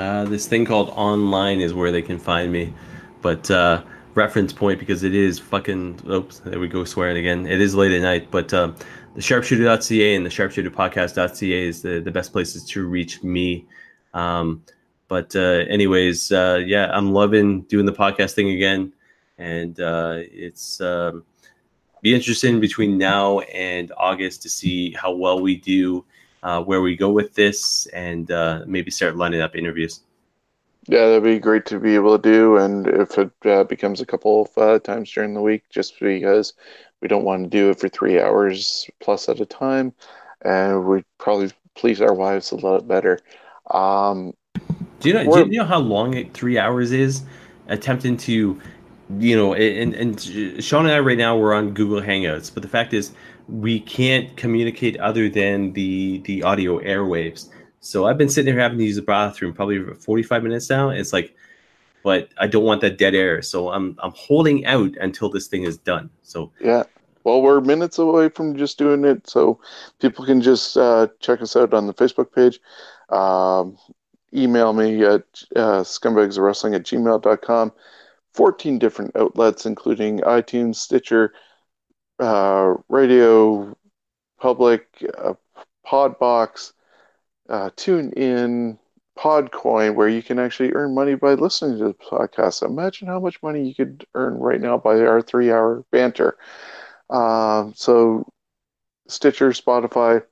Uh, this thing called online is where they can find me. But reference point because it is fucking oops there we go swearing again it is late at night but um, the sharpshooter.ca and the sharpshooterpodcast.ca is the, the best places to reach me. Um, but uh, anyways, uh, yeah, I'm loving doing the podcast thing again, and uh, it's um, be interesting between now and August to see how well we do, uh, where we go with this, and uh, maybe start lining up interviews. Yeah, that'd be great to be able to do, and if it uh, becomes a couple of times during the week, just because we don't want to do it for three hours plus at a time, and we probably please our wives a lot better. Um, do you know? Do you know how long three hours is? Attempting to, you know, and and Sean and I right now we're on Google Hangouts, but the fact is we can't communicate other than the the audio airwaves. So I've been sitting here having to use the bathroom probably for 45 minutes now. It's like but I don't want that dead air. So I'm I'm holding out until this thing is done. So yeah. Well, we're minutes away from just doing it, so people can just uh, check us out on the Facebook page. Um, email me at uh, scumbagswrestling at gmail.com. 14 different outlets, including iTunes, Stitcher, uh, Radio Public, uh, Podbox, uh, Tune In, Podcoin, where you can actually earn money by listening to the podcast. Imagine how much money you could earn right now by our three hour banter. Um, so, Stitcher, Spotify.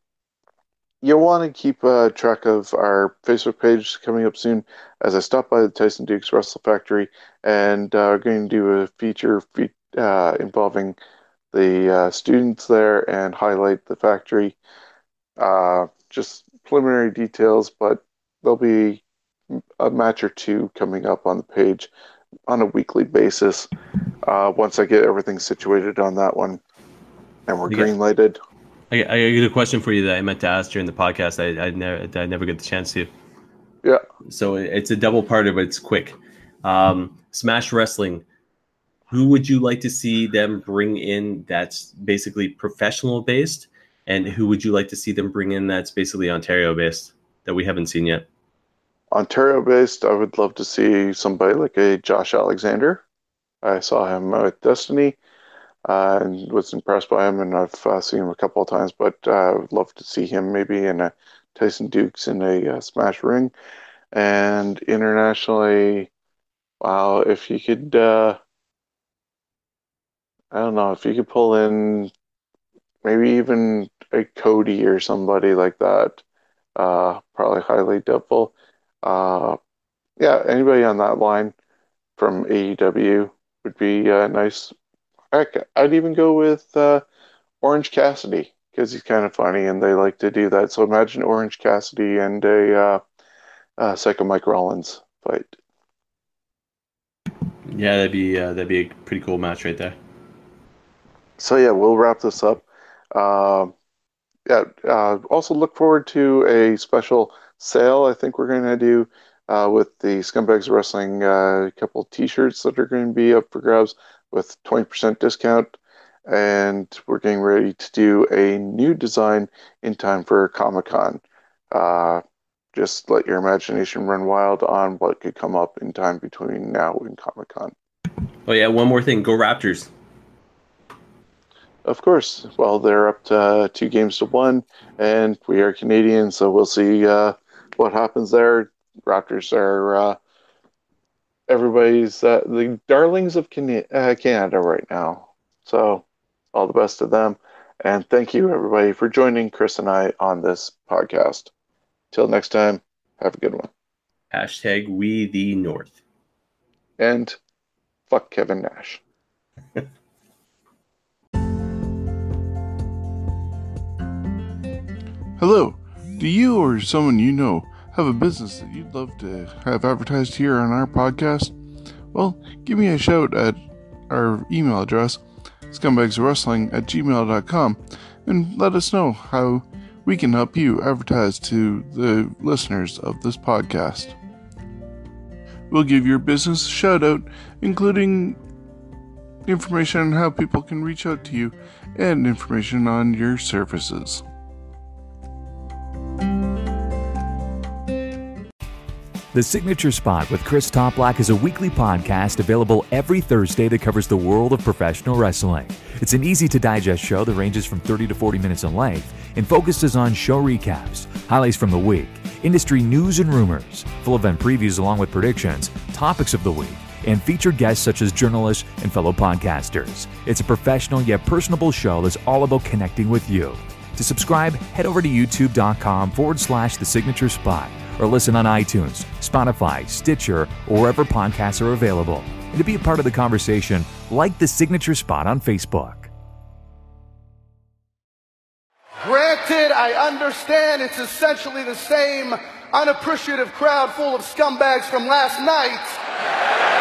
You'll want to keep uh, track of our Facebook page coming up soon as I stop by the Tyson Dux Wrestle Factory and uh, going to do a feature fe- uh, involving the uh, students there and highlight the factory. Uh, just preliminary details, but there'll be a match or two coming up on the page on a weekly basis uh, once I get everything situated on that one and we're green lighted. I, I get a question for you that I meant to ask during the podcast. I, I never I never get the chance to. Yeah. So it's a double parter, but it's quick. Um, Smash Wrestling. Who would you like to see them bring in that's basically professional based, and who would you like to see them bring in that's basically Ontario based? that we haven't seen yet? Ontario based, I would love to see somebody like a Josh Alexander. I saw him with Destiny uh, and was impressed by him, and I've uh, seen him a couple of times, but uh, I would love to see him maybe in a Tyson Dux in a uh, Smash Ring. And internationally, wow, if you could, uh, I don't know, if you could pull in maybe even a Cody or somebody like that uh, probably highly doubtful. Uh, yeah, anybody on that line from AEW would be uh, nice. Heck, I'd even go with uh, Orange Cassidy because he's kind of funny and they like to do that. So imagine Orange Cassidy and a uh, uh, Psycho Mike Rollins fight. Yeah, that'd be uh, that'd be a pretty cool match right there. So yeah, we'll wrap this up. Uh, yeah, uh, also look forward to a special sale. I think we're going to do uh, with the Scumbags Wrestling uh, couple T-shirts that are going to be up for grabs with 20% discount, and we're getting ready to do a new design in time for Comic Con. uh, just let your imagination run wild on what could come up in time between now and Comic Con. Oh yeah, one more thing. Go Raptors. Of course. Well, they're up to uh, two games to one, and we are Canadian, so we'll see uh, what happens there. Raptors are uh, everybody's uh, the darlings of Can- uh, Canada right now. So, all the best to them, and thank you everybody for joining Chris and I on this podcast. Till next time, have a good one. Hashtag We the North. And fuck Kevin Nash. Hello. Do you or someone you know have a business that you'd love to have advertised here on our podcast? Well, give me a shout at our email address, scumbagswrestling at gmail.com, and let us know how we can help you advertise to the listeners of this podcast. We'll give your business a shout out, including information on how people can reach out to you and information on your services. The Signature Spot with Chris Toplack is a weekly podcast available every Thursday that covers the world of professional wrestling. It's an easy to digest show that ranges from 30 to 40 minutes in length and focuses on show recaps, highlights from the week, industry news and rumors, full event previews along with predictions, topics of the week, and featured guests such as journalists and fellow podcasters. It's a professional yet personable show that's all about connecting with you. To subscribe, head over to youtube.com forward slash the signature spot or listen on iTunes, Spotify, Stitcher, or wherever podcasts are available. And to be a part of the conversation, like the signature spot on Facebook. Granted, I understand it's essentially the same unappreciative crowd full of scumbags from last night.